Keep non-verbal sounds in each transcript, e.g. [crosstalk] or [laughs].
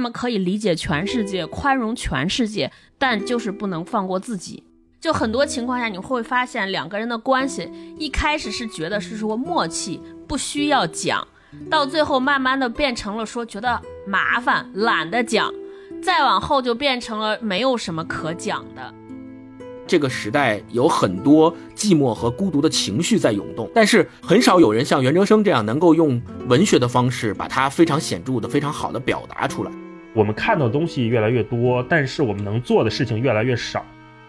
他们可以理解全世界，宽容全世界，但就是不能放过自己。就很多情况下，你会发现两个人的关系一开始是觉得是说默契，不需要讲，到最后慢慢的变成了说觉得麻烦，懒得讲，再往后就变成了没有什么可讲的。这个时代有很多寂寞和孤独的情绪在涌动，但是很少有人像袁哲生这样能够用文学的方式把它非常显著的、非常好的表达出来。我们看到的东西越来越多，但是我们能做的事情越来越少。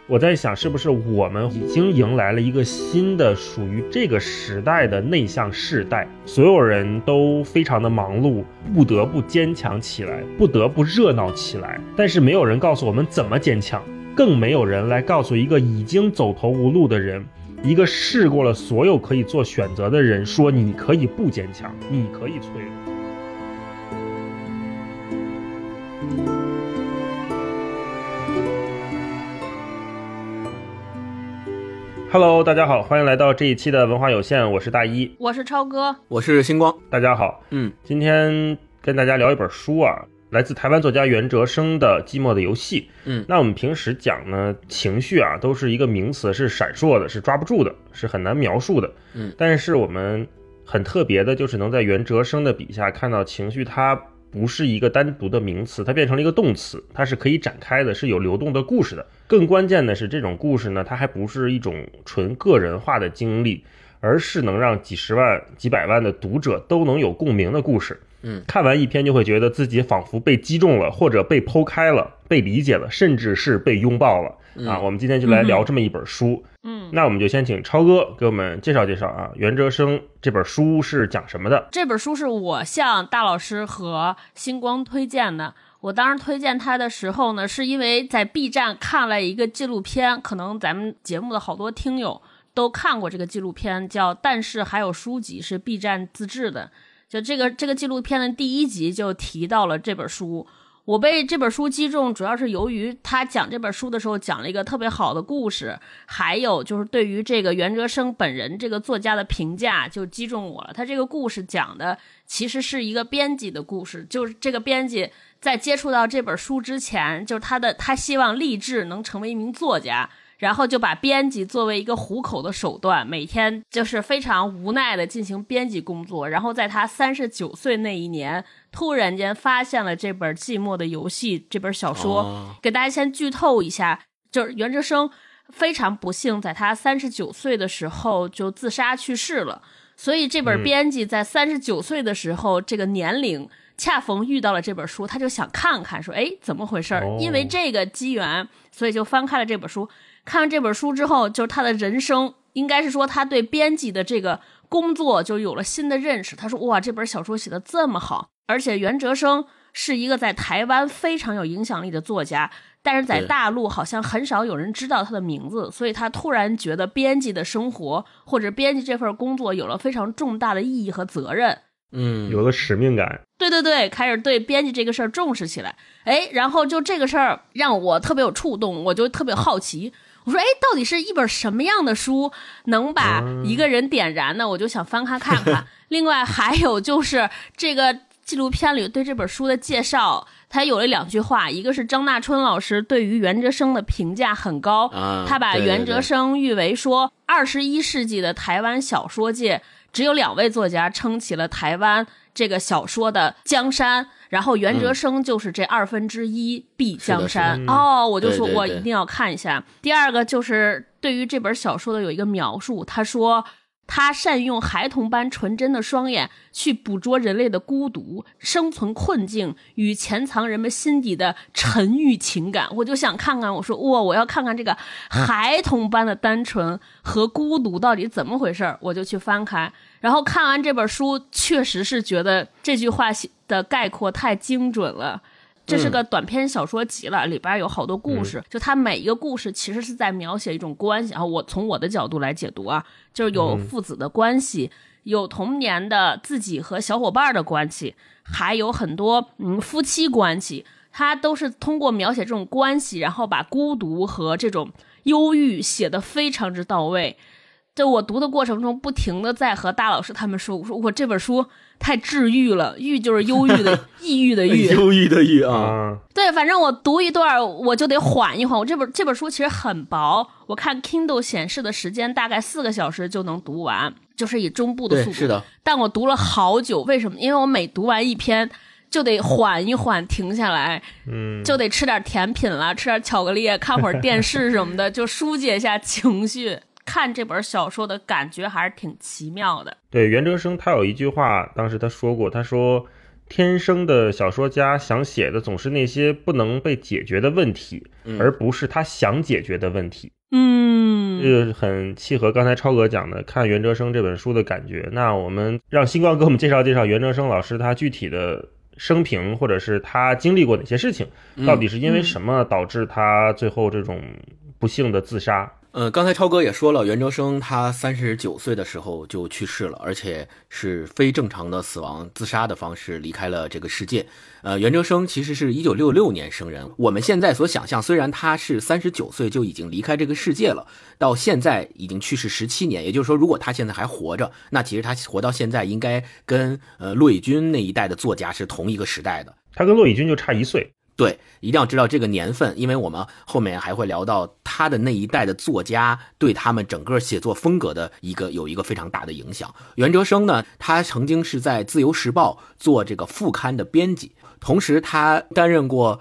我在想，是不是我们已经迎来了一个新的属于这个时代的内向世代？所有人都非常的忙碌，不得不坚强起来，不得不热闹起来。但是没有人告诉我们怎么坚强，更没有人来告诉一个已经走投无路的人，一个试过了所有可以做选择的人，说你可以不坚强，你可以脆弱。Hello，大家好，欢迎来到这一期的文化有限，我是大一，我是超哥，我是星光，大家好，嗯，今天跟大家聊一本书啊，来自台湾作家袁哲生的《寂寞的游戏》。嗯，那我们平时讲呢，情绪啊，都是一个名词，是闪烁的，是抓不住的，是很难描述的。嗯，但是我们很特别的，就是能在袁哲生的笔下看到情绪，它不是一个单独的名词，它变成了一个动词，它是可以展开的，是有流动的故事的。更关键的是，这种故事呢，它还不是一种纯个人化的经历，而是能让几十万、几百万的读者都能有共鸣的故事。嗯，看完一篇就会觉得自己仿佛被击中了，或者被剖开了、被理解了，甚至是被拥抱了。啊，我们今天就来聊这么一本书。嗯，那我们就先请超哥给我们介绍介绍啊，袁哲生这本书是讲什么的？这本书是我向大老师和星光推荐的。我当时推荐他的时候呢，是因为在 B 站看了一个纪录片，可能咱们节目的好多听友都看过这个纪录片，叫《但是还有书籍》，是 B 站自制的。就这个这个纪录片的第一集就提到了这本书。我被这本书击中，主要是由于他讲这本书的时候讲了一个特别好的故事，还有就是对于这个袁哲生本人这个作家的评价就击中我了。他这个故事讲的其实是一个编辑的故事，就是这个编辑在接触到这本书之前，就是他的他希望立志能成为一名作家。然后就把编辑作为一个糊口的手段，每天就是非常无奈的进行编辑工作。然后在他三十九岁那一年，突然间发现了这本《寂寞的游戏》这本小说。给大家先剧透一下，就是袁哲生非常不幸，在他三十九岁的时候就自杀去世了。所以这本编辑在三十九岁的时候，这个年龄恰逢遇到了这本书，他就想看看，说：“哎，怎么回事？”因为这个机缘，所以就翻开了这本书。看完这本书之后，就是他的人生，应该是说他对编辑的这个工作就有了新的认识。他说：“哇，这本小说写的这么好，而且袁哲生是一个在台湾非常有影响力的作家，但是在大陆好像很少有人知道他的名字。所以他突然觉得编辑的生活或者编辑这份工作有了非常重大的意义和责任，嗯，有了使命感。对对对，开始对编辑这个事儿重视起来。哎，然后就这个事儿让我特别有触动，我就特别好奇。”我说，哎，到底是一本什么样的书能把一个人点燃呢？我就想翻开看看。[laughs] 另外还有就是这个纪录片里对这本书的介绍，他有了两句话，一个是张大春老师对于袁哲生的评价很高，他把袁哲生誉为说二十一世纪的台湾小说界只有两位作家撑起了台湾这个小说的江山。然后袁哲生就是这二分之一碧江山哦，我就说我一定要看一下。第二个就是对于这本小说的有一个描述，他说他善用孩童般纯真的双眼去捕捉人类的孤独、生存困境与潜藏人们心底的沉郁情感。我就想看看，我说哇，我要看看这个孩童般的单纯和孤独到底怎么回事儿我就去翻开。然后看完这本书，确实是觉得这句话的概括太精准了。这是个短篇小说集了，里边有好多故事，就它每一个故事其实是在描写一种关系啊。我从我的角度来解读啊，就是有父子的关系，有童年的自己和小伙伴的关系，还有很多嗯夫妻关系，它都是通过描写这种关系，然后把孤独和这种忧郁写得非常之到位。就我读的过程中，不停的在和大老师他们说，我说我这本书太治愈了，郁就是忧郁的 [laughs] 抑郁的郁，忧郁的郁啊。啊，对，反正我读一段我就得缓一缓。我这本这本书其实很薄，我看 Kindle 显示的时间大概四个小时就能读完，就是以中部的速对，度。是的，但我读了好久，为什么？因为我每读完一篇就得缓一缓，停下来，嗯，就得吃点甜品了，吃点巧克力，看会儿电视什么的，就疏解一下情绪。看这本小说的感觉还是挺奇妙的。对，袁哲生他有一句话，当时他说过，他说：“天生的小说家想写的总是那些不能被解决的问题，嗯而不是他想解决的问题。”嗯，这个很契合刚才超哥讲的看袁哲生这本书的感觉。那我们让星光给我们介绍介绍袁哲生老师他具体的生平，或者是他经历过哪些事情，嗯到底是因为什么导致他最后这种不幸的自杀？呃，刚才超哥也说了，袁哲生他三十九岁的时候就去世了，而且是非正常的死亡，自杀的方式离开了这个世界。呃，袁哲生其实是一九六六年生人，我们现在所想象，虽然他是三十九岁就已经离开这个世界了，到现在已经去世十七年，也就是说，如果他现在还活着，那其实他活到现在应该跟呃骆以军那一代的作家是同一个时代的。他跟骆以军就差一岁。对，一定要知道这个年份，因为我们后面还会聊到他的那一代的作家对他们整个写作风格的一个有一个非常大的影响。袁哲生呢，他曾经是在《自由时报》做这个副刊的编辑，同时他担任过。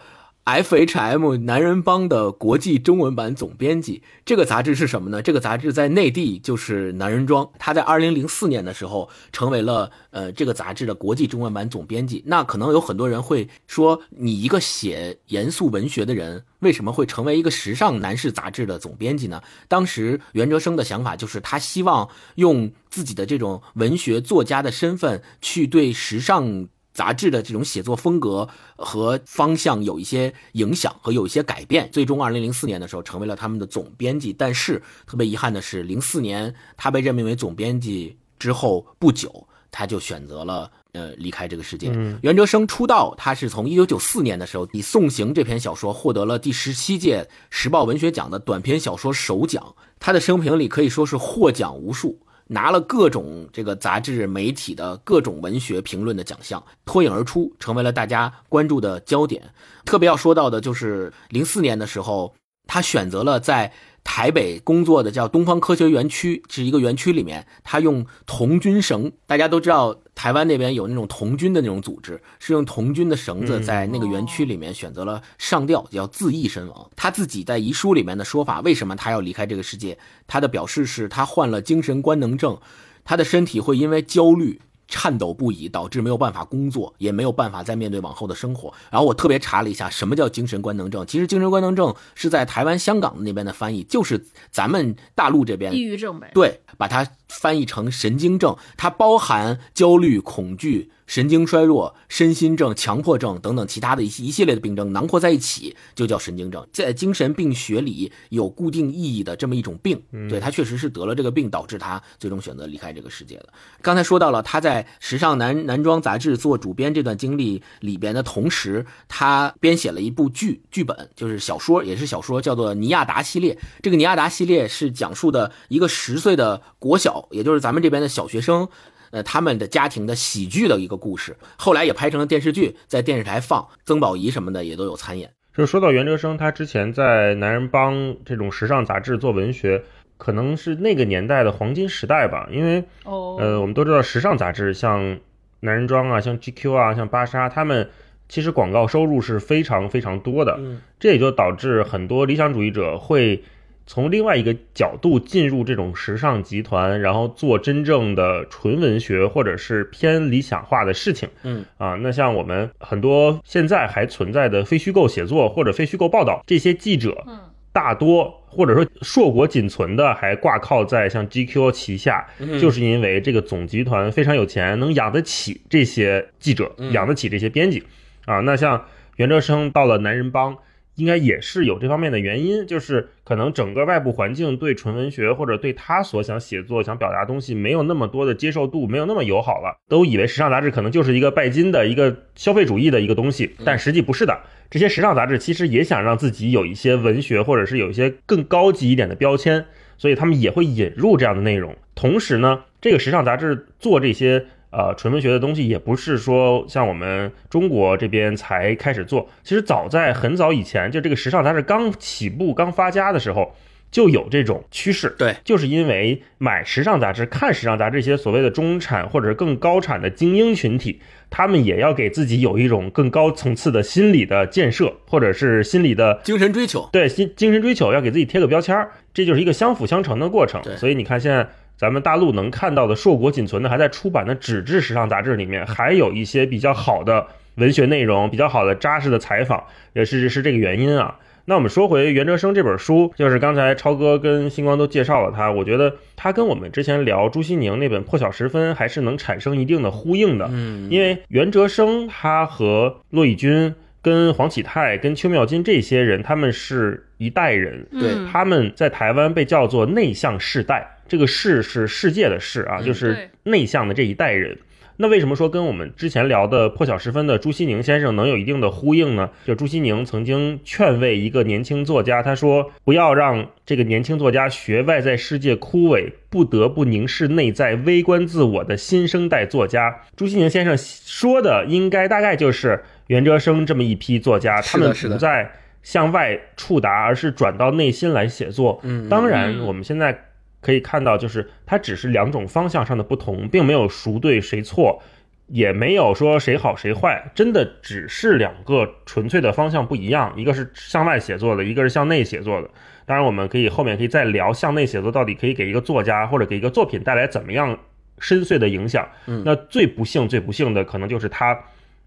FHM 男人帮的国际中文版总编辑，这个杂志是什么呢？这个杂志在内地就是《男人装》，他在2004年的时候成为了呃这个杂志的国际中文版总编辑。那可能有很多人会说，你一个写严肃文学的人，为什么会成为一个时尚男士杂志的总编辑呢？当时袁哲生的想法就是，他希望用自己的这种文学作家的身份去对时尚。杂志的这种写作风格和方向有一些影响和有一些改变，最终二零零四年的时候成为了他们的总编辑。但是特别遗憾的是，零四年他被任命为总编辑之后不久，他就选择了呃离开这个世界。袁哲生出道，他是从一九九四年的时候以《送行》这篇小说获得了第十七届时报文学奖的短篇小说首奖。他的生平里可以说是获奖无数。拿了各种这个杂志媒体的各种文学评论的奖项，脱颖而出，成为了大家关注的焦点。特别要说到的就是零四年的时候，他选择了在台北工作的叫东方科学园区，是一个园区里面，他用童军绳，大家都知道台湾那边有那种童军的那种组织，是用童军的绳子在那个园区里面选择了上吊，叫自缢身亡。他自己在遗书里面的说法，为什么他要离开这个世界？他的表示是他患了精神官能症，他的身体会因为焦虑。颤抖不已，导致没有办法工作，也没有办法再面对往后的生活。然后我特别查了一下，什么叫精神官能症？其实精神官能症是在台湾、香港那边的翻译，就是咱们大陆这边抑郁症呗。对，把它翻译成神经症，它包含焦虑、恐惧、神经衰弱、身心症、强迫症等等其他的一系一系列的病症，囊括在一起就叫神经症。在精神病学里有固定意义的这么一种病，对他确实是得了这个病，导致他最终选择离开这个世界的。刚才说到了他在时尚男男装杂志做主编这段经历里边的同时，他编写了一部剧剧本，就是小说，也是小说，叫做《尼亚达系列》。这个尼亚达系列是讲述的一个十岁的国小，也就是咱们这边的小学生。呃，他们的家庭的喜剧的一个故事，后来也拍成了电视剧，在电视台放，曾宝仪什么的也都有参演。就是说到袁哲生，他之前在《男人帮》这种时尚杂志做文学，可能是那个年代的黄金时代吧。因为哦，呃，我们都知道时尚杂志像《男人装》啊，像 GQ 啊，像芭莎，他们其实广告收入是非常非常多的。嗯，这也就导致很多理想主义者会从另外一个角度进入这种时尚集团，然后做真正的纯文学或者是偏理想化的事情。嗯啊，那像我们很多现在还存在的非虚构写作或者非虚构报道，这些记者嗯大多或者说硕果仅存的还挂靠在像 GQ 旗下，嗯就是因为这个总集团非常有钱，能养得起这些记者，嗯养得起这些编辑啊。那像袁哲生到了男人帮。应该也是有这方面的原因，就是可能整个外部环境对纯文学或者对他所想写作、想表达的东西没有那么多的接受度，没有那么友好了，都以为时尚杂志可能就是一个拜金的一个消费主义的一个东西，但实际不是的。这些时尚杂志其实也想让自己有一些文学或者是有一些更高级一点的标签，所以他们也会引入这样的内容。同时呢，这个时尚杂志做这些呃纯文学的东西，也不是说像我们中国这边才开始做，其实早在很早以前，就这个时尚杂志刚起步、刚发家的时候。就有这种趋势，对，就是因为买时尚杂志、看时尚杂志这些所谓的中产或者是更高产的精英群体，他们也要给自己有一种更高层次的心理的建设，或者是心理的精神追求，对，心精神追求要给自己贴个标签儿，这就是一个相辅相成的过程。所以你看，现在咱们大陆能看到的硕果仅存的还在出版的纸质时尚杂志里面，还有一些比较好的文学内容，比较好的扎实的采访，也是是这个原因啊。那我们说回袁哲生这本书，就是刚才超哥跟星光都介绍了他，我觉得他跟我们之前聊朱西宁那本《破晓时分》还是能产生一定的呼应的。嗯，因为袁哲生他和骆以军、跟黄启泰、跟邱妙金这些人，他们是一代人。对，他们在台湾被叫做内向世代，这个“世”是世界的“世”啊，就是内向的这一代人。那为什么说跟我们之前聊的《破晓时分》的朱西宁先生能有一定的呼应呢？就朱西宁曾经劝慰一个年轻作家，他说：“不要让这个年轻作家学外在世界枯萎，不得不凝视内在，微观自我的新生代作家。”朱西宁先生说的应该大概就是袁哲生这么一批作家，他们不再向外触达，而是转到内心来写作。嗯，当然我们现在。可以看到，就是它只是两种方向上的不同，并没有孰对谁错，也没有说谁好谁坏，真的只是两个纯粹的方向不一样。一个是向外写作的，一个是向内写作的。当然，我们可以后面可以再聊向内写作到底可以给一个作家或者给一个作品带来怎么样深邃的影响。那最不幸、最不幸的可能就是他。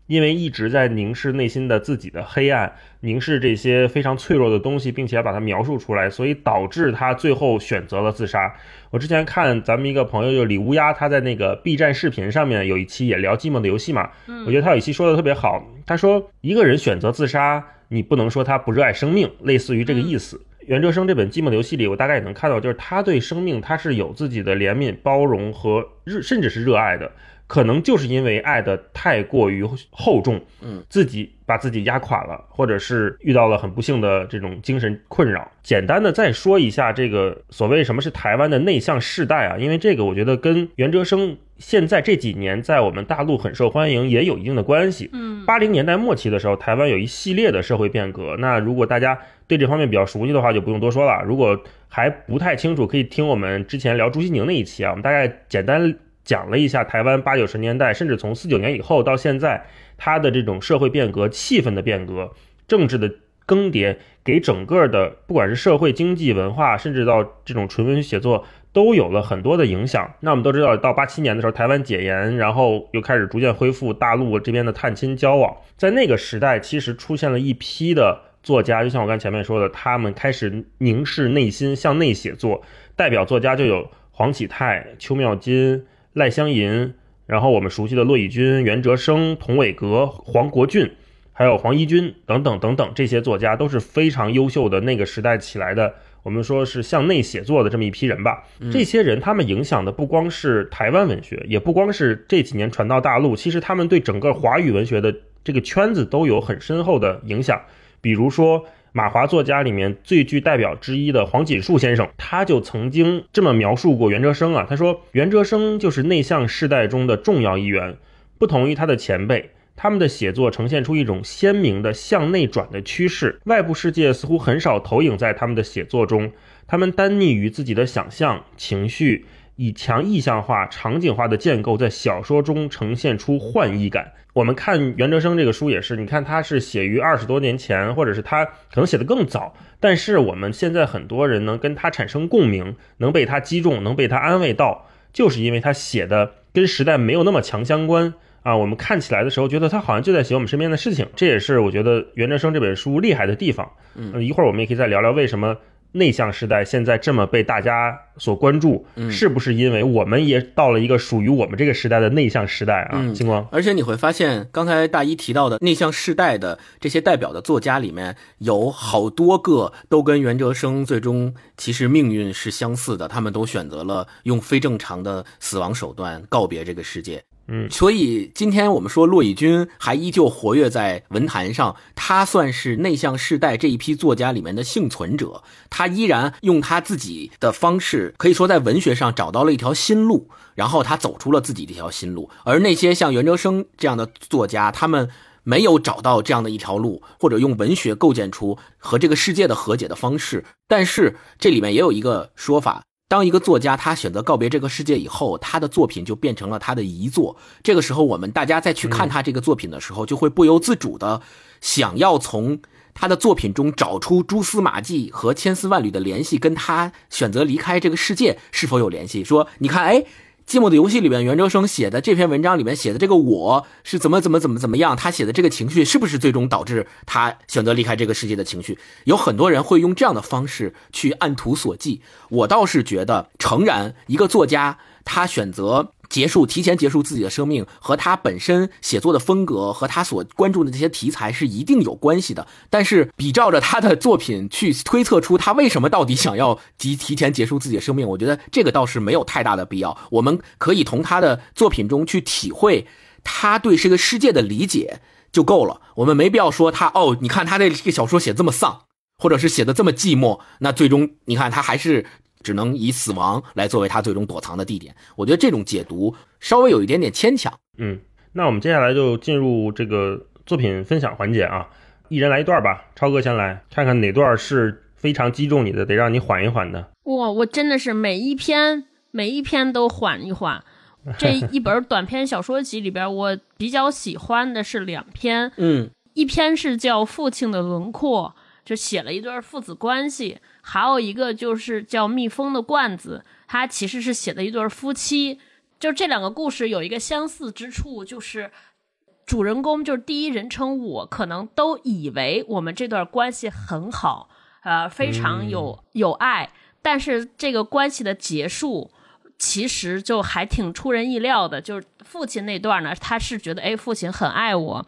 因为一直在凝视内心的自己的黑暗，凝视这些非常脆弱的东西，并且把它描述出来，所以导致他最后选择了自杀。我之前看咱们一个朋友就李乌鸦，他在那个 B 站视频上面有一期也聊寂寞的游戏嘛，我觉得他有一期说的特别好。他说一个人选择自杀，你不能说他不热爱生命，类似于这个意思。袁哲生这本寂寞的游戏里，我大概也能看到，就是他对生命他是有自己的怜悯、包容和热，甚至是热爱的。可能就是因为爱的太过于厚重，嗯，自己把自己压垮了，或者是遇到了很不幸的这种精神困扰。简单的再说一下这个所谓什么是台湾的内向世代啊，因为这个我觉得跟袁哲生现在这几年在我们大陆很受欢迎也有一定的关系。嗯，八零年代末期的时候，台湾有一系列的社会变革。那如果大家对这方面比较熟悉的话，就不用多说了。如果还不太清楚，可以听我们之前聊朱西宁那一期啊，我们大概简单。讲了一下台湾八九十年代，甚至从四九年以后到现在，它的这种社会变革、气氛的变革、政治的更迭，给整个的不管是社会、经济、文化，甚至到这种纯文学写作，都有了很多的影响。那我们都知道，到八七年的时候，台湾解严，然后又开始逐渐恢复大陆这边的探亲交往。在那个时代，其实出现了一批的作家，就像我刚前面说的，他们开始凝视内心，向内写作。代表作家就有黄启泰、邱妙金。赖香吟，然后我们熟悉的骆以军、袁哲生、童伟格、黄国俊，还有黄一军等等等等，这些作家都是非常优秀的那个时代起来的。我们说是向内写作的这么一批人吧。这些人他们影响的不光是台湾文学，也不光是这几年传到大陆，其实他们对整个华语文学的这个圈子都有很深厚的影响。比如说。马华作家里面最具代表之一的黄锦树先生，他就曾经这么描述过袁哲生啊，他说袁哲生就是内向世代中的重要一员，不同于他的前辈，他们的写作呈现出一种鲜明的向内转的趋势，外部世界似乎很少投影在他们的写作中，他们单溺于自己的想象情绪。以强意象化、场景化的建构，在小说中呈现出幻意感。我们看袁哲生这个书也是，你看他是写于二十多年前，或者是他可能写的更早，但是我们现在很多人能跟他产生共鸣，能被他击中，能被他安慰到，就是因为他写的跟时代没有那么强相关啊。我们看起来的时候，觉得他好像就在写我们身边的事情，这也是我觉得袁哲生这本书厉害的地方。嗯，一会儿我们也可以再聊聊为什么。内向时代现在这么被大家所关注，是不是因为我们也到了一个属于我们这个时代的内向时代啊？星光，而且你会发现，刚才大一提到的内向世代的这些代表的作家里面，有好多个都跟袁哲生最终其实命运是相似的，他们都选择了用非正常的死亡手段告别这个世界。嗯，所以今天我们说骆以军还依旧活跃在文坛上，他算是内向世代这一批作家里面的幸存者。他依然用他自己的方式，可以说在文学上找到了一条新路，然后他走出了自己这条新路。而那些像袁哲生这样的作家，他们没有找到这样的一条路，或者用文学构建出和这个世界的和解的方式。但是这里面也有一个说法。当一个作家他选择告别这个世界以后，他的作品就变成了他的遗作。这个时候，我们大家再去看他这个作品的时候，就会不由自主的想要从他的作品中找出蛛丝马迹和千丝万缕的联系，跟他选择离开这个世界是否有联系？说，你看，哎。《寂寞的游戏》里面，袁哲生写的这篇文章里面写的这个我是怎么怎么怎么怎么样，他写的这个情绪是不是最终导致他选择离开这个世界的情绪？有很多人会用这样的方式去按图索骥。我倒是觉得，诚然，一个作家他选择。结束，提前结束自己的生命，和他本身写作的风格和他所关注的这些题材是一定有关系的。但是，比照着他的作品去推测出他为什么到底想要提提前结束自己的生命，[laughs] 我觉得这个倒是没有太大的必要。我们可以从他的作品中去体会他对这个世界的理解就够了。我们没必要说他哦，你看他这个小说写这么丧，或者是写的这么寂寞，那最终你看他还是。只能以死亡来作为他最终躲藏的地点。我觉得这种解读稍微有一点点牵强。嗯，那我们接下来就进入这个作品分享环节啊，一人来一段吧。超哥先来，看看哪段是非常击中你的，得让你缓一缓的。哇，我真的是每一篇每一篇都缓一缓。这一本短篇小说集里边，我比较喜欢的是两篇。嗯，一篇是叫《父亲的轮廓》，就写了一段父子关系。还有一个就是叫《蜜蜂的罐子》，它其实是写的一对夫妻。就这两个故事有一个相似之处，就是主人公就是第一人称我，可能都以为我们这段关系很好，呃，非常有有爱。但是这个关系的结束，其实就还挺出人意料的。就是父亲那段呢，他是觉得哎，父亲很爱我。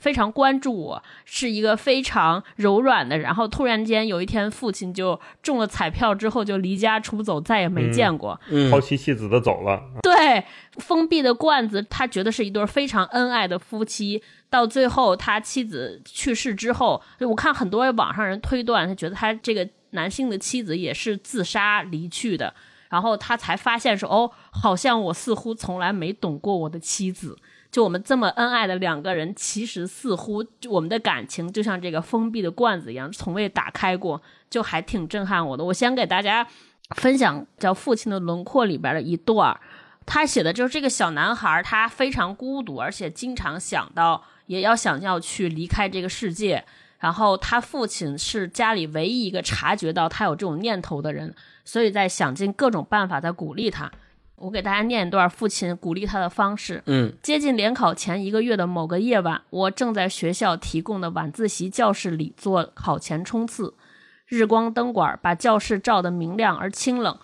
非常关注我，是一个非常柔软的。然后突然间有一天，父亲就中了彩票之后就离家出走，再也没见过，抛妻弃妻子的走了。对，封闭的罐子，他觉得是一对非常恩爱的夫妻。到最后他妻子去世之后，我看很多网上人推断，他觉得他这个男性的妻子也是自杀离去的。然后他才发现说，哦，好像我似乎从来没懂过我的妻子。就我们这么恩爱的两个人，其实似乎我们的感情就像这个封闭的罐子一样，从未打开过，就还挺震撼我的。我先给大家分享叫《父亲的轮廓》里边的一段他写的就是这个小男孩，他非常孤独，而且经常想到也要想要去离开这个世界。然后他父亲是家里唯一一个察觉到他有这种念头的人，所以在想尽各种办法在鼓励他。我给大家念一段父亲鼓励他的方式。嗯，接近联考前一个月的某个夜晚，我正在学校提供的晚自习教室里做考前冲刺。日光灯管把教室照得明亮而清冷，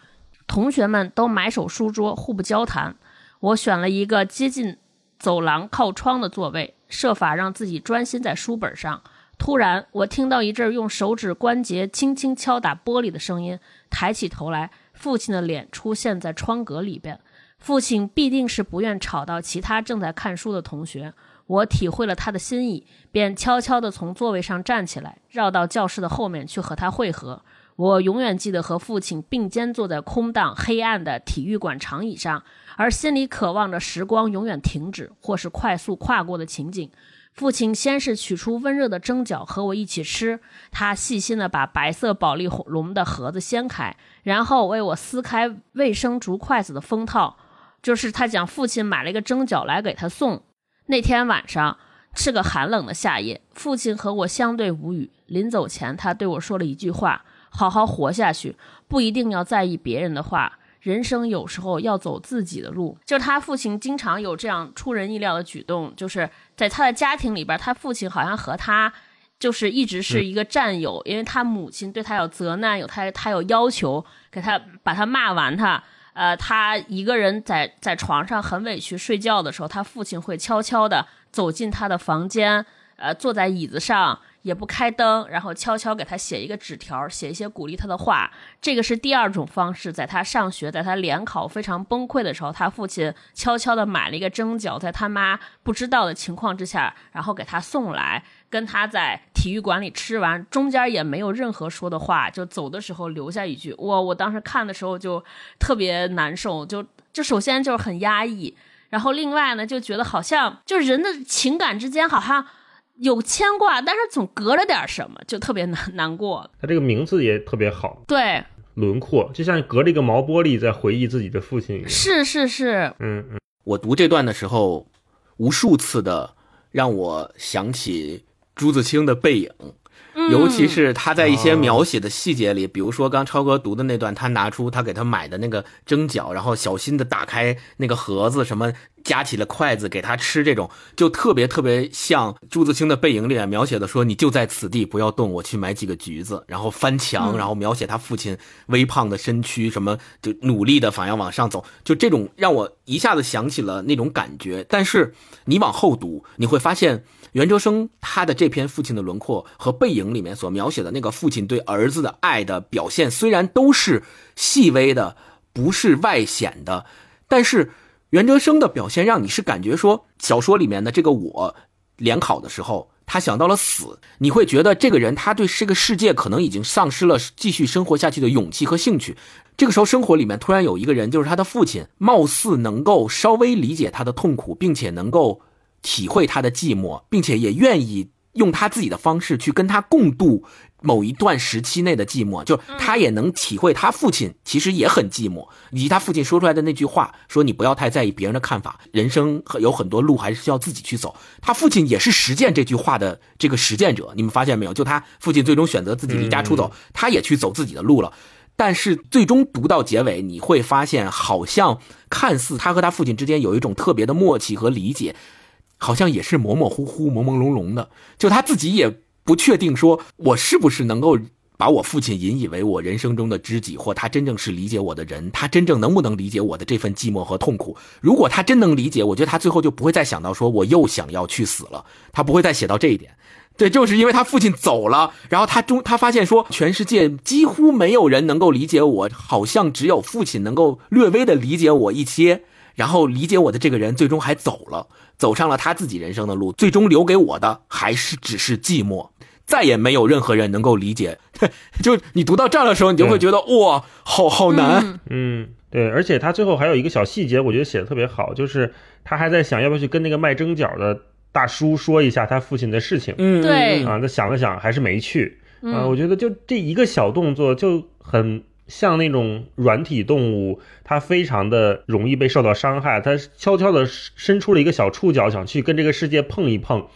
同学们都埋首书桌，互不交谈。我选了一个接近走廊靠窗的座位，设法让自己专心在书本上。突然，我听到一阵用手指关节轻轻敲打玻璃的声音，抬起头来。父亲的脸出现在窗格里边，父亲必定是不愿吵到其他正在看书的同学。我体会了他的心意，便悄悄地从座位上站起来，绕到教室的后面去和他会合。我永远记得和父亲并肩坐在空荡黑暗的体育馆长椅上，而心里渴望着时光永远停止或是快速跨过的情景。父亲先是取出温热的蒸饺和我一起吃，他细心的把白色保利龙的盒子掀开，然后为我撕开卫生竹筷子的封套。就是他讲，父亲买了一个蒸饺来给他送。那天晚上是个寒冷的夏夜，父亲和我相对无语。临走前，他对我说了一句话：“好好活下去，不一定要在意别人的话。”人生有时候要走自己的路，就是他父亲经常有这样出人意料的举动，就是在他的家庭里边，他父亲好像和他就是一直是一个战友，因为他母亲对他有责难，有他他有要求，给他把他骂完他，呃，他一个人在在床上很委屈睡觉的时候，他父亲会悄悄的走进他的房间，呃，坐在椅子上，也不开灯，然后悄悄给他写一个纸条，写一些鼓励他的话。这个是第二种方式，在他上学，在他联考非常崩溃的时候，他父亲悄悄的买了一个蒸饺，在他妈不知道的情况之下，然后给他送来，跟他在体育馆里吃完，中间也没有任何说的话，就走的时候留下一句：“我！”我当时看的时候就特别难受，就就首先就是很压抑，然后另外呢就觉得好像就人的情感之间好像。有牵挂，但是总隔着点什么，就特别难难过。他这个名字也特别好，对，轮廓就像隔着一个毛玻璃在回忆自己的父亲一样。是是是，嗯嗯，我读这段的时候，无数次的让我想起朱自清的背影。尤其是他在一些描写的细节里，比如说刚超哥读的那段，他拿出他给他买的那个蒸饺，然后小心的打开那个盒子，什么夹起了筷子给他吃，这种就特别特别像朱自清的背影里描写的，说你就在此地不要动，我去买几个橘子，然后翻墙，然后描写他父亲微胖的身躯，什么就努力的反要往上走，就这种让我一下子想起了那种感觉。但是你往后读，你会发现。袁哲生他的这篇父亲的轮廓和背影里面所描写的那个父亲对儿子的爱的表现，虽然都是细微的，不是外显的，但是袁哲生的表现让你是感觉说，小说里面的这个我联考的时候，他想到了死，你会觉得这个人他对这个世界可能已经丧失了继续生活下去的勇气和兴趣。这个时候，生活里面突然有一个人，就是他的父亲，貌似能够稍微理解他的痛苦，并且能够。体会他的寂寞，并且也愿意用他自己的方式去跟他共度某一段时期内的寂寞。就他也能体会他父亲其实也很寂寞，以及他父亲说出来的那句话：“说你不要太在意别人的看法，人生有很多路还是需要自己去走。”他父亲也是实践这句话的这个实践者。你们发现没有？就他父亲最终选择自己离家出走，他也去走自己的路了。但是最终读到结尾，你会发现，好像看似他和他父亲之间有一种特别的默契和理解。好像也是模模糊糊、朦朦胧胧的，就他自己也不确定，说我是不是能够把我父亲引以为我人生中的知己，或他真正是理解我的人，他真正能不能理解我的这份寂寞和痛苦？如果他真能理解，我觉得他最后就不会再想到说我又想要去死了，他不会再写到这一点。对，就是因为他父亲走了，然后他中他发现说，全世界几乎没有人能够理解我，好像只有父亲能够略微的理解我一些。然后理解我的这个人最终还走了，走上了他自己人生的路，最终留给我的还是只是寂寞，再也没有任何人能够理解。[laughs] 就你读到这儿的时候，你就会觉得哇，好好难。嗯，对，而且他最后还有一个小细节，我觉得写的特别好，就是他还在想要不要去跟那个卖蒸饺的大叔说一下他父亲的事情。嗯，对啊，他想了想，还是没去。啊，我觉得就这一个小动作就很。像那种软体动物，它非常的容易被受到伤害。它悄悄的伸出了一个小触角，想去跟这个世界碰一碰，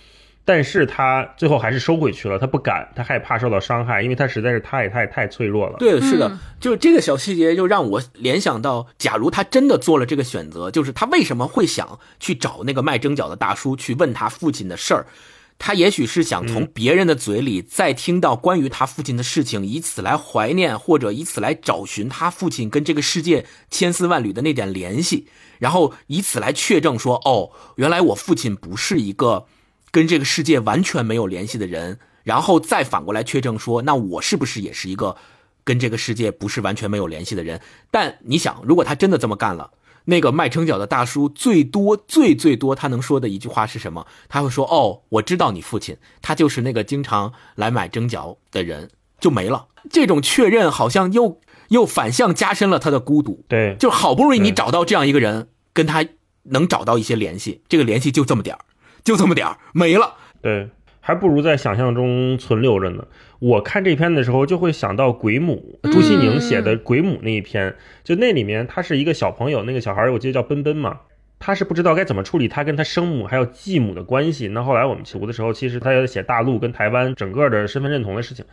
但是它最后还是收回去了。它不敢，它害怕受到伤害，因为它实在是太太太脆弱了。对，是的，就是这个小细节，就让我联想到，假如他真的做了这个选择，就是他为什么会想去找那个卖蒸饺的大叔去问他父亲的事儿。他也许是想从别人的嘴里再听到关于他父亲的事情，以此来怀念，或者以此来找寻他父亲跟这个世界千丝万缕的那点联系，然后以此来确证说，哦，原来我父亲不是一个跟这个世界完全没有联系的人，然后再反过来确证说，那我是不是也是一个跟这个世界不是完全没有联系的人？但你想，如果他真的这么干了。那个卖蒸饺的大叔最多最最多，他能说的一句话是什么？他会说：“哦，我知道你父亲，他就是那个经常来买蒸饺的人。”就没了。这种确认好像又又反向加深了他的孤独。对，就好不容易你找到这样一个人，跟他能找到一些联系，这个联系就这么点儿，就这么点儿没了。对。还不如在想象中存留着呢。我看这篇的时候，就会想到《鬼母》，朱西宁写的《鬼母》那一篇，就那里面他是一个小朋友，那个小孩我记得叫奔奔嘛，他是不知道该怎么处理他跟他生母还有继母的关系。那后来我们读的时候，其实他在写大陆跟台湾整个的身份认同的事情。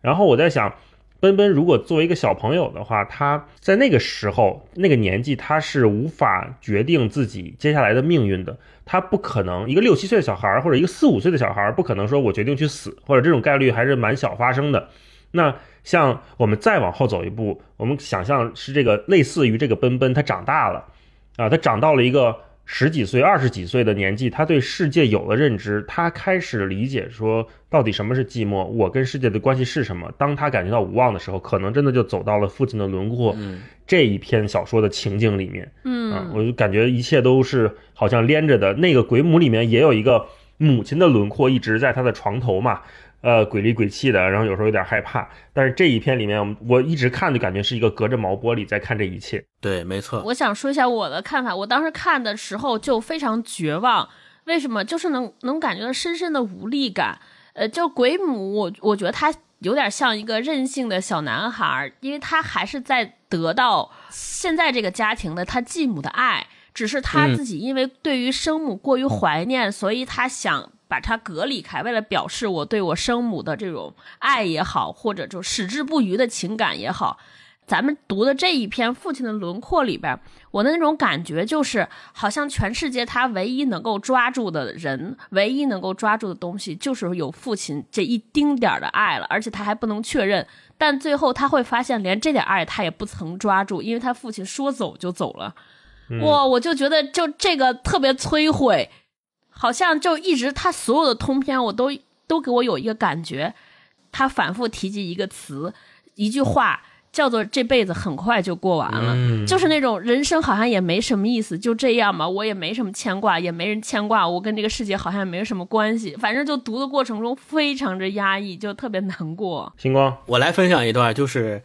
然后我在想。奔奔如果作为一个小朋友的话，他在那个时候那个年纪，他是无法决定自己接下来的命运的。他不可能一个六七岁的小孩儿或者一个四五岁的小孩儿，不可能说我决定去死，或者这种概率还是蛮小发生的。那像我们再往后走一步，我们想象是这个类似于这个奔奔，他长大了啊，他长到了一个。十几岁、二十几岁的年纪，他对世界有了认知，他开始理解说到底什么是寂寞，我跟世界的关系是什么。当他感觉到无望的时候，可能真的就走到了父亲的轮廓这一篇小说的情景里面。嗯，我就感觉一切都是好像连着的。那个鬼母里面也有一个母亲的轮廓，一直在他的床头嘛。呃，鬼里鬼气的，然后有时候有点害怕。但是这一篇里面，我一直看就感觉是一个隔着毛玻璃在看这一切。对，没错。我想说一下我的看法。我当时看的时候就非常绝望，为什么？就是能能感觉到深深的无力感。呃，就鬼母，我我觉得他有点像一个任性的小男孩，因为他还是在得到现在这个家庭的他继母的爱，只是他自己因为对于生母过于怀念，所以他想。把它隔离开，为了表示我对我生母的这种爱也好，或者就矢志不渝的情感也好，咱们读的这一篇《父亲的轮廓》里边，我的那种感觉就是，好像全世界他唯一能够抓住的人，唯一能够抓住的东西，就是有父亲这一丁点儿的爱了，而且他还不能确认，但最后他会发现，连这点爱他也不曾抓住，因为他父亲说走就走了。哇，我就觉得就这个特别摧毁。好像就一直他所有的通篇，我都都给我有一个感觉，他反复提及一个词，一句话叫做“这辈子很快就过完了”，就是那种人生好像也没什么意思，就这样吧，我也没什么牵挂，也没人牵挂我，跟这个世界好像也没什么关系，反正就读的过程中非常之压抑，就特别难过。星光，我来分享一段，就是。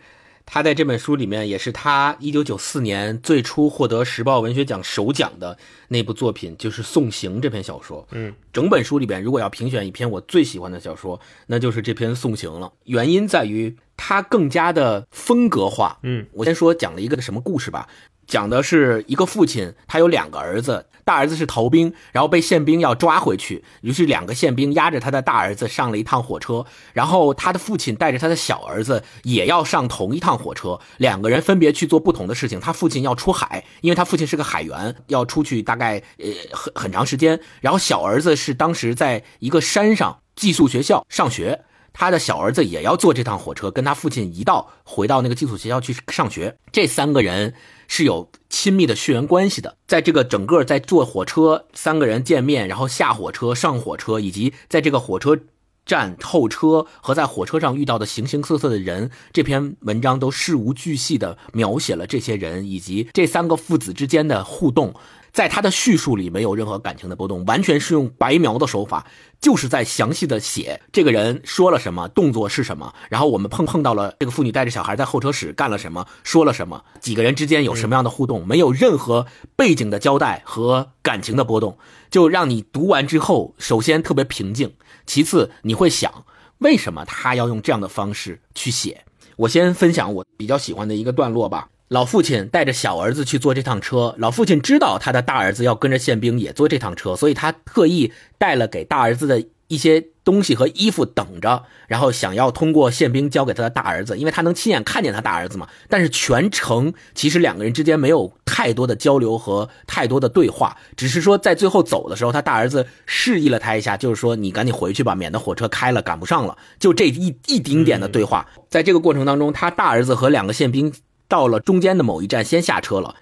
他在这本书里面，也是他一九九四年最初获得时报文学奖首奖的那部作品，就是《送行》这篇小说。嗯，整本书里边，如果要评选一篇我最喜欢的小说，那就是这篇《送行》了。原因在于它更加的风格化。嗯，我先说讲了一个什么故事吧。讲的是一个父亲，他有两个儿子，大儿子是逃兵，然后被宪兵要抓回去，于是两个宪兵押着他的大儿子上了一趟火车，然后他的父亲带着他的小儿子也要上同一趟火车，两个人分别去做不同的事情。他父亲要出海，因为他父亲是个海员，要出去大概呃很很长时间，然后小儿子是当时在一个山上寄宿学校上学。他的小儿子也要坐这趟火车，跟他父亲一道回到那个寄宿学校去上学。这三个人是有亲密的血缘关系的。在这个整个在坐火车，三个人见面，然后下火车、上火车，以及在这个火车站候车和在火车上遇到的形形色色的人，这篇文章都事无巨细的描写了这些人以及这三个父子之间的互动。在他的叙述里没有任何感情的波动，完全是用白描的手法，就是在详细的写这个人说了什么，动作是什么，然后我们碰碰到了这个妇女带着小孩在候车室干了什么，说了什么，几个人之间有什么样的互动，没有任何背景的交代和感情的波动，就让你读完之后，首先特别平静，其次你会想，为什么他要用这样的方式去写？我先分享我比较喜欢的一个段落吧。老父亲带着小儿子去坐这趟车，老父亲知道他的大儿子要跟着宪兵也坐这趟车，所以他特意带了给大儿子的一些东西和衣服等着，然后想要通过宪兵交给他的大儿子，因为他能亲眼看见他大儿子嘛。但是全程其实两个人之间没有太多的交流和太多的对话，只是说在最后走的时候，他大儿子示意了他一下，就是说你赶紧回去吧，免得火车开了赶不上了。就这一一丁点的对话，在这个过程当中，他大儿子和两个宪兵。到了中间的某一站，先下车了。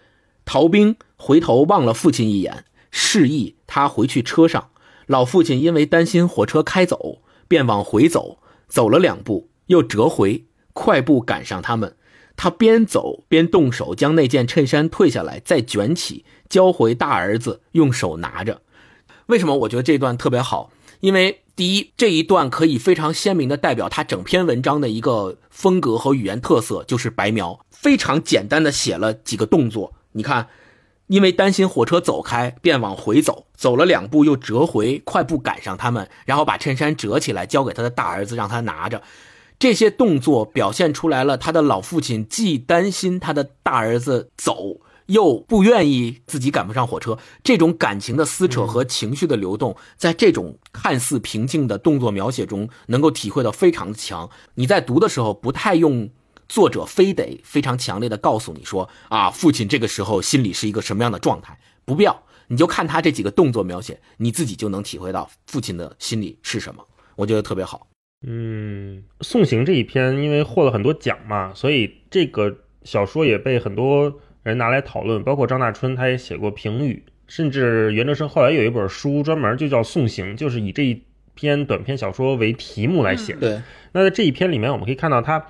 逃兵回头望了父亲一眼，示意他回去车上。老父亲因为担心火车开走，便往回走。走了两步，又折回，快步赶上他们。他边走边动手将那件衬衫褪下来，再卷起，交回大儿子，用手拿着。为什么我觉得这段特别好？因为第一，这一段可以非常鲜明的代表他整篇文章的一个风格和语言特色，就是白描。非常简单的写了几个动作，你看，因为担心火车走开，便往回走，走了两步又折回，快步赶上他们，然后把衬衫折起来交给他的大儿子，让他拿着。这些动作表现出来了，他的老父亲既担心他的大儿子走，又不愿意自己赶不上火车。这种感情的撕扯和情绪的流动，在这种看似平静的动作描写中，能够体会到非常的强。你在读的时候不太用。作者非得非常强烈的告诉你说啊，父亲这个时候心里是一个什么样的状态？不必要，你就看他这几个动作描写，你自己就能体会到父亲的心里是什么。我觉得特别好。嗯，送行这一篇因为获了很多奖嘛，所以这个小说也被很多人拿来讨论，包括张大春他也写过评语，甚至袁哲生后来有一本书专门就叫《送行》，就是以这一篇短篇小说为题目来写的。对，那在这一篇里面，我们可以看到它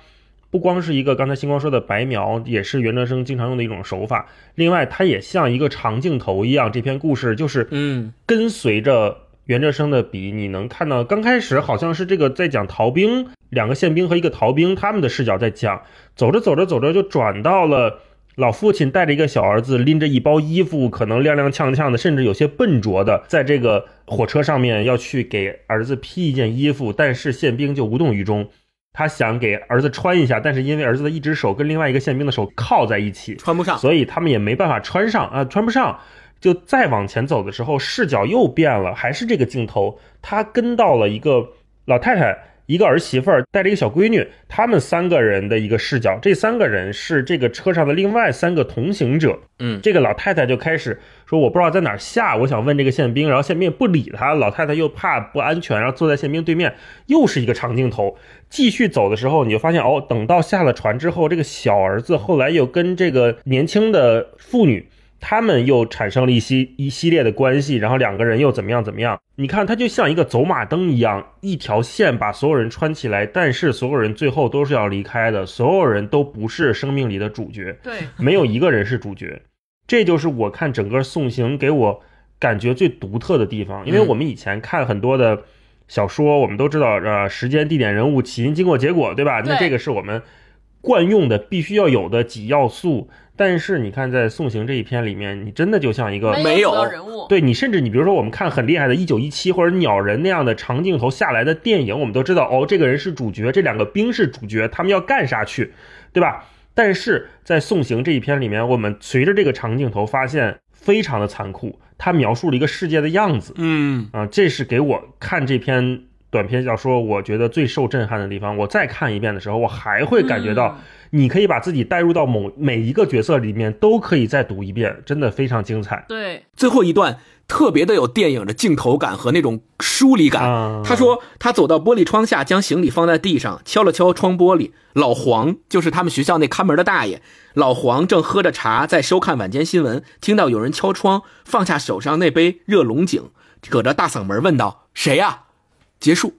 不光是一个刚才星光说的白描，也是袁哲生经常用的一种手法。另外，它也像一个长镜头一样，这篇故事就是嗯跟随着袁哲生的笔，你能看到刚开始好像是这个在讲逃兵，两个宪兵和一个逃兵他们的视角在讲，走着走着走着就转到了。老父亲带着一个小儿子，拎着一包衣服，可能踉踉跄跄的，甚至有些笨拙的，在这个火车上面要去给儿子披一件衣服，但是宪兵就无动于衷。他想给儿子穿一下，但是因为儿子的一只手跟另外一个宪兵的手靠在一起，穿不上。所以他们也没办法穿上啊，穿不上。就再往前走的时候，视角又变了，还是这个镜头，他跟到了一个老太太。一个儿媳妇儿带着一个小闺女，他们三个人的一个视角，这三个人是这个车上的另外三个同行者。嗯，这个老太太就开始说：“我不知道在哪儿下，我想问这个宪兵。”然后宪兵不理她，老太太又怕不安全，然后坐在宪兵对面，又是一个长镜头。继续走的时候，你就发现哦，等到下了船之后，这个小儿子后来又跟这个年轻的妇女。他们又产生了一些一系列的关系，然后两个人又怎么样怎么样？你看，它就像一个走马灯一样，一条线把所有人穿起来，但是所有人最后都是要离开的，所有人都不是生命里的主角，对，没有一个人是主角。这就是我看整个送行给我感觉最独特的地方，因为我们以前看很多的小说，我们都知道，呃，时间、地点、人物、起因、经过、结果，对吧？那这个是我们惯用的、必须要有的几要素。但是你看，在送行这一篇里面，你真的就像一个没有人物，对你，甚至你比如说我们看很厉害的《一九一七》或者《鸟人》那样的长镜头下来的电影，我们都知道哦，这个人是主角，这两个兵是主角，他们要干啥去，对吧？但是在送行这一篇里面，我们随着这个长镜头发现非常的残酷，他描述了一个世界的样子，嗯啊，这是给我看这篇短篇小说我觉得最受震撼的地方。我再看一遍的时候，我还会感觉到。你可以把自己带入到某每一个角色里面，都可以再读一遍，真的非常精彩。对，最后一段特别的有电影的镜头感和那种疏离感。他说他走到玻璃窗下，将行李放在地上，敲了敲窗玻璃。老黄就是他们学校那看门的大爷。老黄正喝着茶，在收看晚间新闻，听到有人敲窗，放下手上那杯热龙井，扯着大嗓门问道：“谁呀？”结束。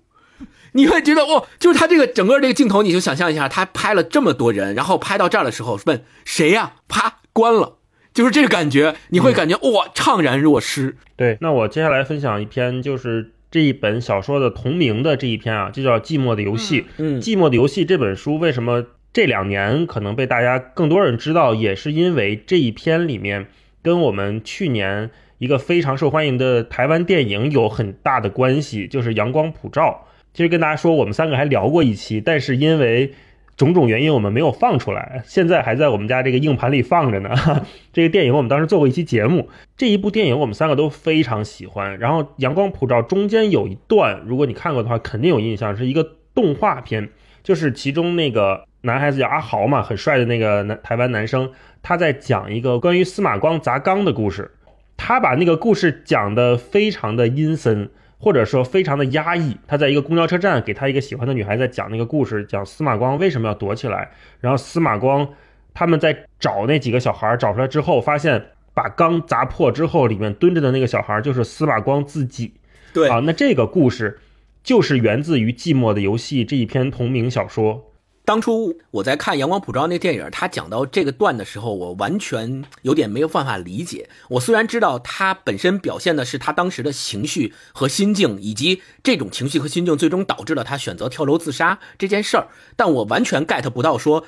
你会觉得哦，就是他这个整个这个镜头，你就想象一下，他拍了这么多人，然后拍到这儿的时候问谁呀？啪，关了，就是这个感觉，你会感觉哇，怅然若失。对，那我接下来分享一篇，就是这一本小说的同名的这一篇啊，就叫《寂寞的游戏》。嗯，《寂寞的游戏》这本书为什么这两年可能被大家更多人知道，也是因为这一篇里面跟我们去年一个非常受欢迎的台湾电影有很大的关系，就是《阳光普照》。其实跟大家说，我们三个还聊过一期，但是因为种种原因，我们没有放出来，现在还在我们家这个硬盘里放着呢。[laughs] 这个电影我们当时做过一期节目，这一部电影我们三个都非常喜欢。然后《阳光普照》中间有一段，如果你看过的话，肯定有印象，是一个动画片，就是其中那个男孩子叫阿豪嘛，很帅的那个男台湾男生，他在讲一个关于司马光砸缸的故事，他把那个故事讲的非常的阴森。或者说非常的压抑，他在一个公交车站给他一个喜欢的女孩在讲那个故事，讲司马光为什么要躲起来，然后司马光他们在找那几个小孩找出来之后，发现把缸砸破之后，里面蹲着的那个小孩就是司马光自己。对啊，那这个故事就是源自于《寂寞的游戏》这一篇同名小说。当初我在看《阳光普照》那电影，他讲到这个段的时候，我完全有点没有办法理解。我虽然知道他本身表现的是他当时的情绪和心境，以及这种情绪和心境最终导致了他选择跳楼自杀这件事儿，但我完全 get 不到说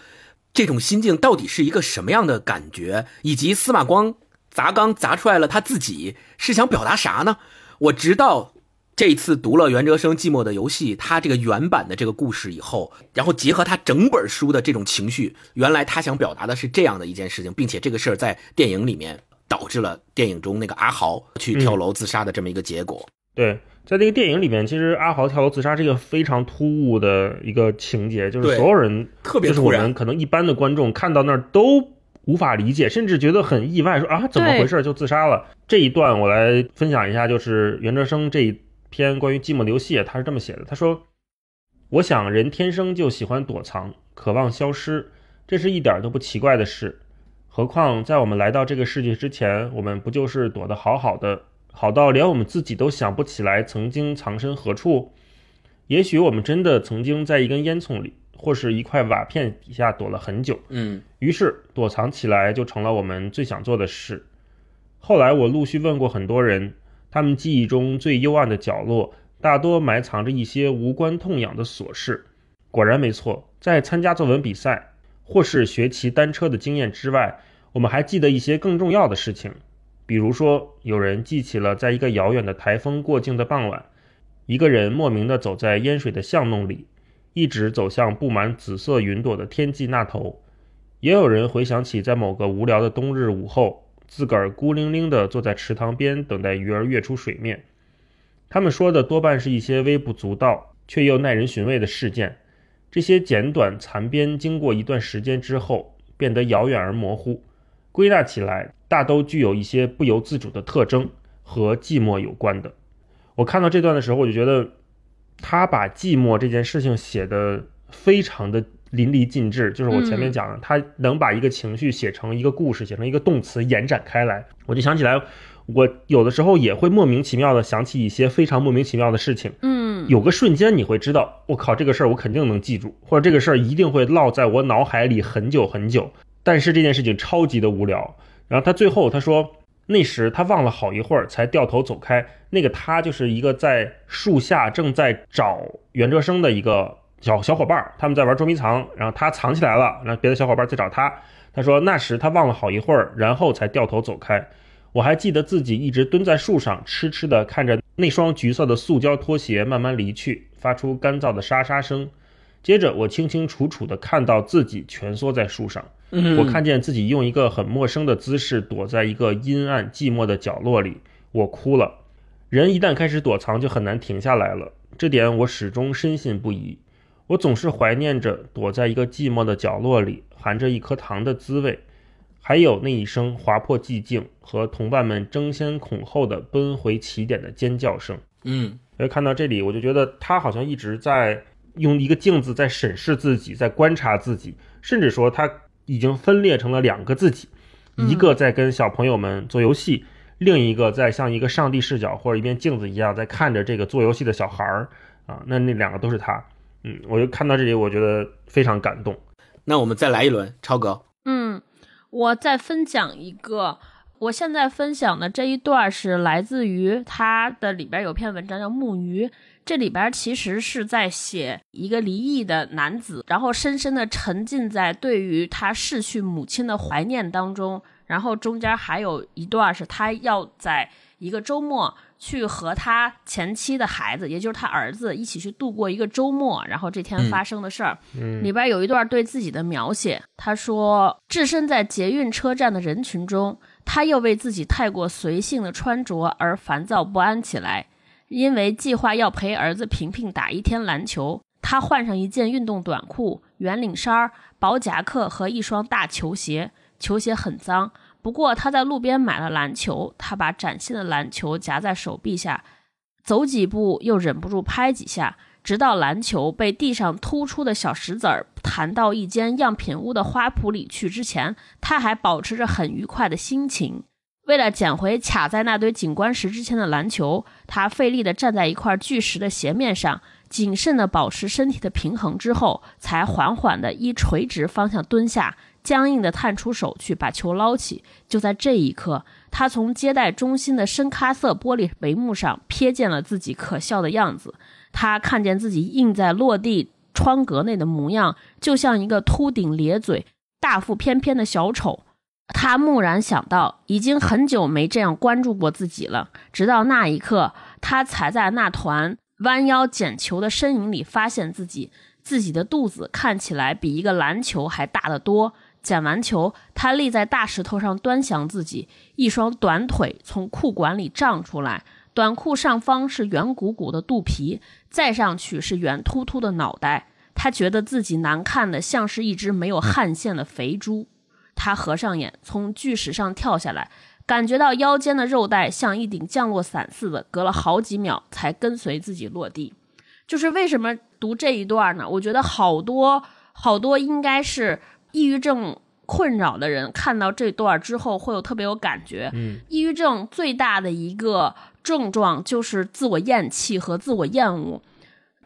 这种心境到底是一个什么样的感觉，以及司马光砸缸砸出来了他自己是想表达啥呢？我直到。这一次读了袁哲生《寂寞的游戏》，他这个原版的这个故事以后，然后结合他整本书的这种情绪，原来他想表达的是这样的一件事情，并且这个事儿在电影里面导致了电影中那个阿豪去跳楼自杀的这么一个结果。对，在那个电影里面，其实阿豪跳楼自杀是一个非常突兀的一个情节，就是所有人，特别就是我们可能一般的观众看到那儿都无法理解，甚至觉得很意外，说啊怎么回事就自杀了。这一段我来分享一下，就是袁哲生这一。篇关于寂寞的游戏，他是这么写的：他说，我想人天生就喜欢躲藏，渴望消失，这是一点都不奇怪的事。何况在我们来到这个世界之前，我们不就是躲得好好的，好到连我们自己都想不起来曾经藏身何处？也许我们真的曾经在一根烟囱里，或是一块瓦片底下躲了很久。嗯于是躲藏起来就成了我们最想做的事。后来我陆续问过很多人，他们记忆中最幽暗的角落，大多埋藏着一些无关痛痒的琐事。果然没错，在参加作文比赛或是学骑单车的经验之外，我们还记得一些更重要的事情，比如说，有人记起了在一个遥远的台风过境的傍晚，一个人莫名地走在淹水的巷弄里，一直走向布满紫色云朵的天际那头。也有人回想起在某个无聊的冬日午后，自个儿孤零零地坐在池塘边等待鱼儿跃出水面。他们说的多半是一些微不足道却又耐人寻味的事件。这些简短残编，经过一段时间之后，变得遥远而模糊。归纳起来，大都具有一些不由自主的特征，和寂寞有关的。我看到这段的时候，我就觉得他把寂寞这件事情写得非常的淋漓尽致。就是我前面讲的，他能把一个情绪写成一个故事，写成一个动词，延展开来。我就想起来，我有的时候也会莫名其妙的想起一些非常莫名其妙的事情。嗯，有个瞬间你会知道，我靠，这个事儿我肯定能记住，或者这个事儿一定会烙在我脑海里很久很久。但是这件事情超级的无聊。然后他最后他说，那时他忘了好一会儿，才掉头走开。那个他就是一个在树下正在找袁哲生的一个小小伙伴儿，他们在玩捉迷藏，然后他藏起来了，然后别的小伙伴在找他。他说那时他望了好一会儿，然后才掉头走开。我还记得自己一直蹲在树上，痴痴地看着那双橘色的塑胶拖鞋慢慢离去，发出干燥的沙沙声。接着，我清清楚楚地看到自己蜷缩在树上，嗯我看见自己用一个很陌生的姿势躲在一个阴暗寂寞的角落里，我哭了。人一旦开始躲藏，就很难停下来了，这点我始终深信不疑。我总是怀念着躲在一个寂寞的角落里，含着一颗糖的滋味。还有那一声划破寂静和同伴们争先恐后的奔回起点的尖叫声。嗯所以看到这里，我就觉得他好像一直在用一个镜子在审视自己，在观察自己，甚至说他已经分裂成了两个自己，一个在跟小朋友们做游戏，另一个在像一个上帝视角或者一面镜子一样在看着这个做游戏的小孩儿啊，那那两个都是他。嗯，我就看到这里，我觉得非常感动。那我们再来一轮，超哥。嗯，我再分享一个，我现在分享的这一段是来自于他的里边有篇文章叫《木鱼》，这里边其实是在写一个离异的男子，然后深深的沉浸在对于他逝去母亲的怀念当中，然后中间还有一段是他要在一个周末。去和他前妻的孩子，也就是他儿子一起去度过一个周末，然后这天发生的事儿，嗯里边有一段对自己的描写。他说，置身在捷运车站的人群中，他又为自己太过随性的穿着而烦躁不安起来。因为计划要陪儿子平平打一天篮球，他换上一件运动短裤、圆领衫、薄夹克和一双大球鞋，球鞋很脏。不过他在路边买了篮球，他把崭新的篮球夹在手臂下，走几步又忍不住拍几下，直到篮球被地上突出的小石子儿弹到一间样品屋的花圃里去之前，他还保持着很愉快的心情。为了捡回卡在那堆景观石之前的篮球，他费力地站在一块巨石的斜面上，谨慎地保持身体的平衡之后，才缓缓地依垂直方向蹲下。僵硬地探出手去把球捞起。就在这一刻，他从接待中心的深咖色玻璃帷幕上瞥见了自己可笑的样子。他看见自己映在落地窗格内的模样，就像一个秃顶咧嘴、大腹翩翩的小丑。他蓦然想到，已经很久没这样关注过自己了。直到那一刻，他才在那团弯腰捡球的身影里发现自己，自己的肚子看起来比一个篮球还大得多。捡完球，他立在大石头上端详自己，一双短腿从裤管里胀出来，短裤上方是圆鼓鼓的肚皮，再上去是圆秃秃的脑袋。他觉得自己难看的像是一只没有汗腺的肥猪。他合上眼，从巨石上跳下来，感觉到腰间的肉带像一顶降落伞似的，隔了好几秒才跟随自己落地。就是为什么读这一段呢？我觉得好多好多应该是抑郁症困扰的人看到这段之后会有特别有感觉。嗯，抑郁症最大的一个症状就是自我厌弃和自我厌恶，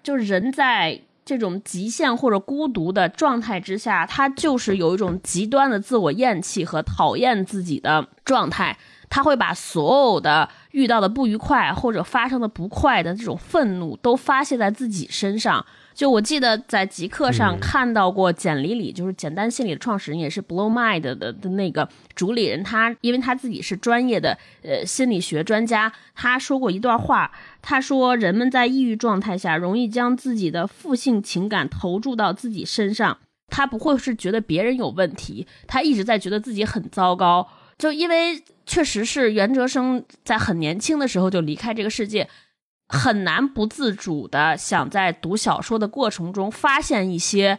就是人在这种极限或者孤独的状态之下，他就是有一种极端的自我厌弃和讨厌自己的状态。他会把所有的遇到的不愉快或者发生的不快的这种愤怒都发泄在自己身上。就我记得在极客上看到过简里里，就是简单心理的创始人，也是 Blow Mind 的的那个主理人。他因为他自己是专业的呃心理学专家，他说过一段话。他说，人们在抑郁状态下容易将自己的负性情感投注到自己身上，他不会是觉得别人有问题，他一直在觉得自己很糟糕。就因为确实是袁哲生在很年轻的时候就离开这个世界，很难不自主的想在读小说的过程中发现一些，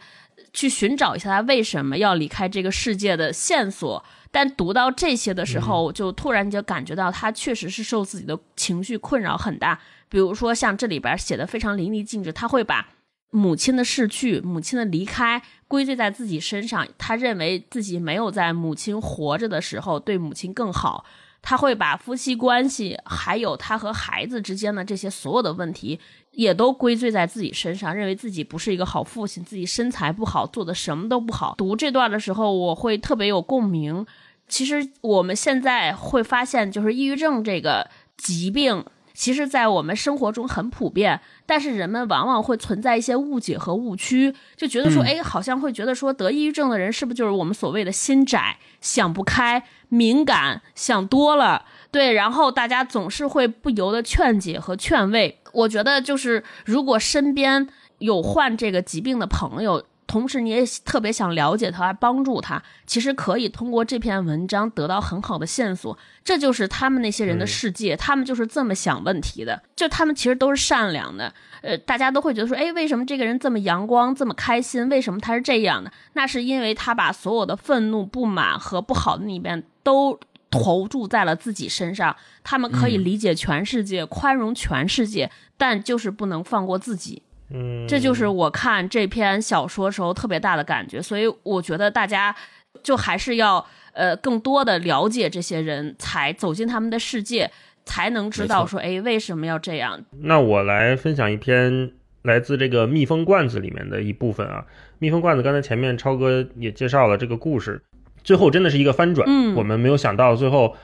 去寻找一下他为什么要离开这个世界的线索。但读到这些的时候，就突然就感觉到他确实是受自己的情绪困扰很大。比如说像这里边写的非常淋漓尽致，他会把。母亲的逝去，母亲的离开，归罪在自己身上。他认为自己没有在母亲活着的时候对母亲更好。他会把夫妻关系，还有他和孩子之间的这些所有的问题，也都归罪在自己身上，认为自己不是一个好父亲，自己身材不好，做的什么都不好。读这段的时候，我会特别有共鸣。其实我们现在会发现，就是抑郁症这个疾病。其实，在我们生活中很普遍，但是人们往往会存在一些误解和误区，就觉得说，哎，好像会觉得说，得抑郁症的人是不是就是我们所谓的心窄、想不开、敏感、想多了？对，然后大家总是会不由得劝解和劝慰。我觉得，就是如果身边有患这个疾病的朋友。同时，你也特别想了解他，帮助他，其实可以通过这篇文章得到很好的线索。这就是他们那些人的世界，他们就是这么想问题的。就他们其实都是善良的。呃，大家都会觉得说，哎，为什么这个人这么阳光，这么开心？为什么他是这样的？那是因为他把所有的愤怒、不满和不好的那一面都投注在了自己身上。他们可以理解全世界，宽容全世界，但就是不能放过自己。嗯，这就是我看这篇小说时候特别大的感觉，所以我觉得大家就还是要呃更多的了解这些人才走进他们的世界，才能知道说哎为什么要这样。那我来分享一篇来自这个蜜蜂罐子里面的一部分啊，蜜蜂罐子刚才前面超哥也介绍了这个故事，最后真的是一个翻转，嗯，我们没有想到最后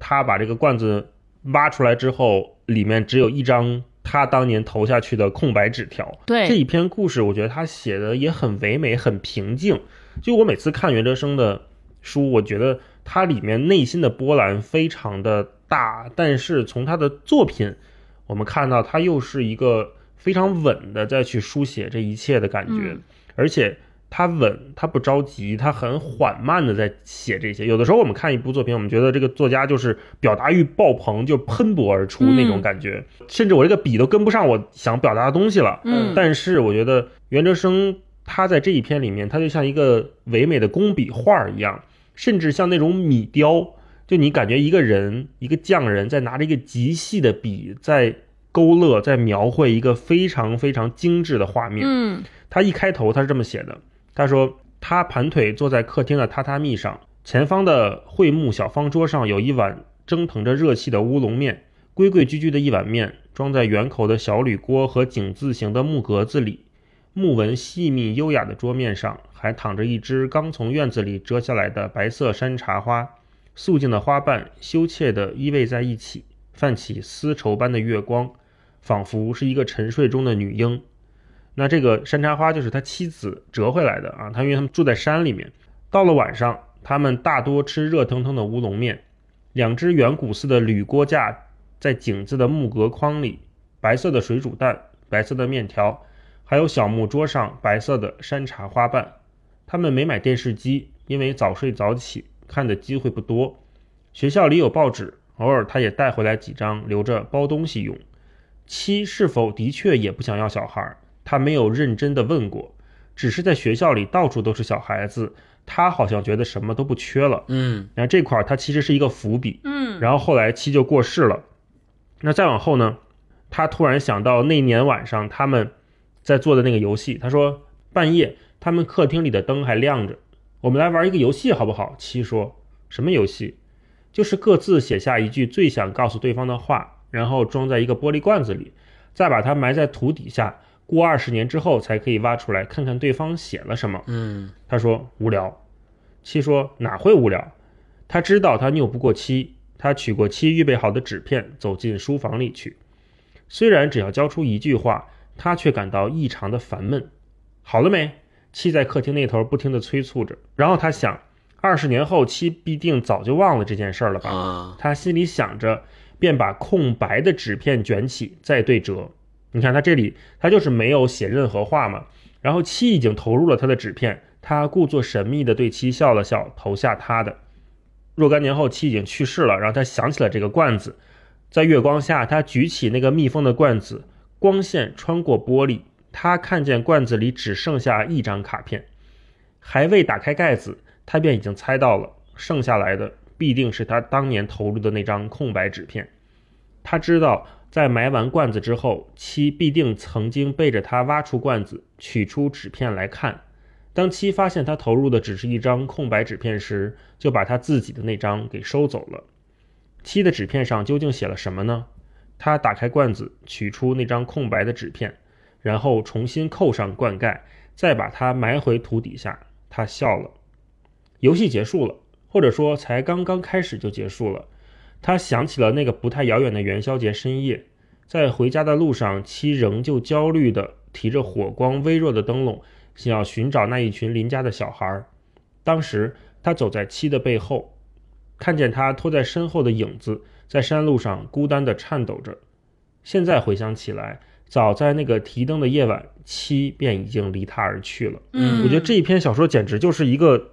他把这个罐子挖出来之后，里面只有一张。他当年投下去的空白纸条，对这一篇故事，我觉得他写的也很唯美，很平静。就我每次看袁哲生的书，我觉得他里面内心的波澜非常的大，但是从他的作品，我们看到他又是一个非常稳的在去书写这一切的感觉，而且。他稳，他不着急，他很缓慢的在写这些。有的时候我们看一部作品，我们觉得这个作家就是表达欲爆棚，就喷薄而出那种感觉，甚至我这个笔都跟不上我想表达的东西了。嗯，但是我觉得袁哲生他在这一篇里面，他就像一个唯美的工笔画一样，甚至像那种米雕，就你感觉一个人一个匠人在拿着一个极细的笔在勾勒，在描绘一个非常非常精致的画面。嗯，他一开头他是这么写的。他说：“他盘腿坐在客厅的榻榻米上，前方的桧木小方桌上有一碗蒸腾着热气的乌龙面，规规矩矩的一碗面，装在圆口的小铝锅和井字形的木格子里。木纹细密优雅的桌面上，还躺着一只刚从院子里折下来的白色山茶花，素净的花瓣羞怯地依偎在一起，泛起丝绸般的月光，仿佛是一个沉睡中的女婴。”那这个山茶花就是他妻子折回来的啊，他因为他们住在山里面，到了晚上，他们大多吃热腾腾的乌龙面，两只圆鼓似的铝锅架在井字的木格框里，白色的水煮蛋，白色的面条，还有小木桌上白色的山茶花瓣。他们没买电视机，因为早睡早起，看的机会不多。学校里有报纸，偶尔他也带回来几张，留着包东西用。七是否的确也不想要小孩？他没有认真的问过，只是在学校里到处都是小孩子，他好像觉得什么都不缺了。嗯，然后这块儿他其实是一个伏笔。嗯，然后后来七就过世了，那再往后呢，他突然想到那年晚上他们在做的那个游戏，他说半夜他们客厅里的灯还亮着，我们来玩一个游戏好不好？七说：“什么游戏？就是各自写下一句最想告诉对方的话，然后装在一个玻璃罐子里，再把它埋在土底下，过二十年之后才可以挖出来看看对方写了什么。”嗯，他说无聊。七说哪会无聊？他知道他拗不过七，他取过七预备好的纸片，走进书房里去。虽然只要交出一句话，他却感到异常的烦闷。好了没？七在客厅那头不停地催促着。然后他想，二十年后七必定早就忘了这件事了吧？啊，他心里想着，便把空白的纸片卷起，再对折。你看他这里，他就是没有写任何话嘛。然后七已经投入了他的纸片，他故作神秘地对七笑了笑，投下他的。若干年后，七已经去世了，然后他想起了这个罐子，在月光下，他举起那个密封的罐子，光线穿过玻璃，他看见罐子里只剩下一张卡片，还未打开盖子，他便已经猜到了，剩下来的必定是他当年投入的那张空白纸片。他知道，在埋完罐子之后，七必定曾经背着他挖出罐子，取出纸片来看。当七发现他投入的只是一张空白纸片时，就把他自己的那张给收走了。七的纸片上究竟写了什么呢？他打开罐子，取出那张空白的纸片，然后重新扣上罐盖，再把它埋回土底下。他笑了。游戏结束了，或者说才刚刚开始就结束了。他想起了那个不太遥远的元宵节深夜，在回家的路上，妻仍旧焦虑地提着火光微弱的灯笼，想要寻找那一群邻家的小孩。当时他走在妻的背后，看见他拖在身后的影子在山路上孤单地颤抖着。现在回想起来，早在那个提灯的夜晚，妻便已经离他而去了。嗯，我觉得这一篇小说简直就是一个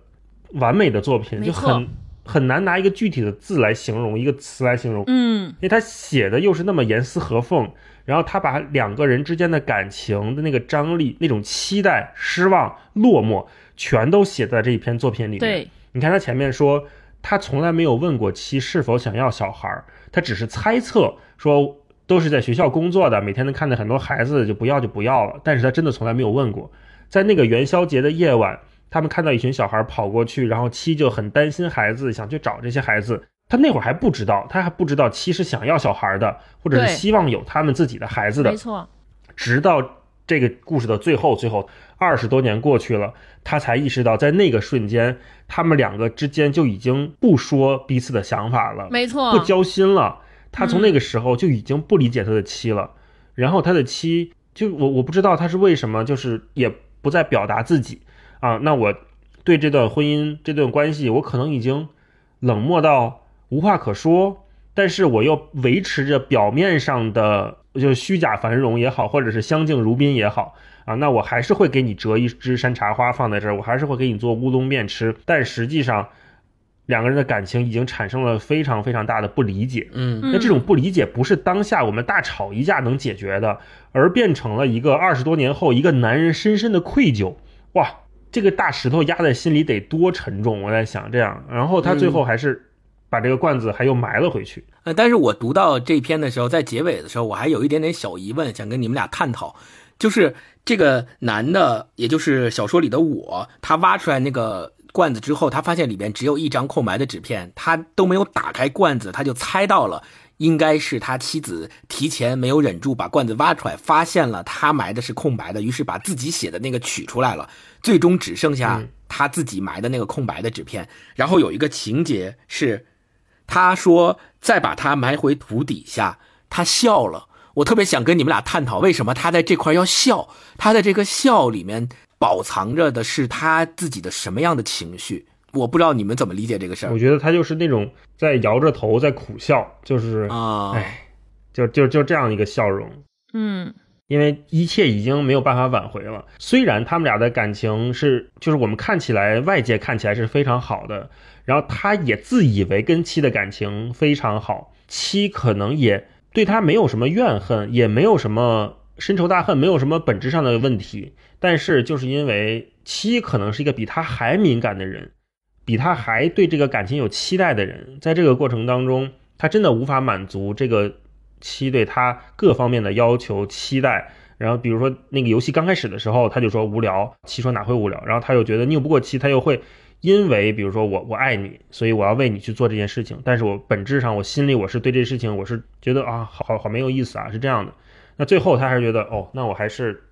完美的作品，就很很难拿一个具体的字来形容，一个词来形容，嗯因为他写的又是那么严丝合缝，然后他把两个人之间的感情的那个张力、那种期待、失望、落寞，全都写在这一篇作品里面。对，你看他前面说，他从来没有问过妻是否想要小孩儿，他只是猜测说都是在学校工作的，每天能看到很多孩子就不要就不要了，但是他真的从来没有问过。在那个元宵节的夜晚，他们看到一群小孩跑过去，然后七就很担心孩子，想去找这些孩子。他那会儿还不知道，他还不知道七是想要小孩的，或者是希望有他们自己的孩子的没。错，直到这个故事的最后，最后二十多年过去了，他才意识到，在那个瞬间，他们两个之间就已经不说彼此的想法了，没错，不交心了。他从那个时候就已经不理解他的妻了，然后他的妻就我我不知道他是为什么，就是也不再表达自己啊。那我对这段婚姻、这段关系，我可能已经冷漠到无话可说，但是我又维持着表面上的就是虚假繁荣也好，或者是相敬如宾也好啊，那我还是会给你折一支山茶花放在这儿，我还是会给你做乌冬面吃，但实际上两个人的感情已经产生了非常非常大的不理解。嗯那这种不理解不是当下我们大吵一架能解决的，而变成了一个二十多年后一个男人深深的愧疚。哇，这个大石头压在心里得多沉重！我在想这样，然后他最后还是把这个罐子还又埋了回去。呃，但是我读到这篇的时候，在结尾的时候，我还有一点点小疑问，想跟你们俩探讨，就是这个男的，也就是小说里的我，他挖出来那个罐子之后，他发现里边只有一张空白的纸片，他都没有打开罐子，他就猜到了。应该是他妻子提前没有忍住把罐子挖出来，发现了他埋的是空白的，于是把自己写的那个取出来了，最终只剩下嗯他自己埋的那个空白的纸片。然后有一个情节是，他说再把它埋回土底下，他笑了。我特别想跟你们俩探讨，为什么他在这块要笑？他的这个笑里面饱藏着的是他自己的什么样的情绪？我不知道你们怎么理解这个事儿我觉得他就是那种在摇着头在苦笑，就是啊。哎，就就就这样一个笑容。嗯因为一切已经没有办法挽回了。虽然他们俩的感情是，就是我们看起来外界看起来是非常好的，然后他也自以为跟七的感情非常好，七可能也对他没有什么怨恨，也没有什么深仇大恨，没有什么本质上的问题。但是就是因为七可能是一个比他还敏感的人，比他还对这个感情有期待的人，在这个过程当中，他真的无法满足这个七对他各方面的要求期待。然后比如说那个游戏刚开始的时候，他就说无聊，七说哪会无聊，然后他又觉得拗不过七，他又会因为比如说我我爱你，所以我要为你去做这件事情，但是我本质上我心里我是对这事情我是觉得啊好好好没有意思啊，是这样的。那最后他还是觉得哦，那我还是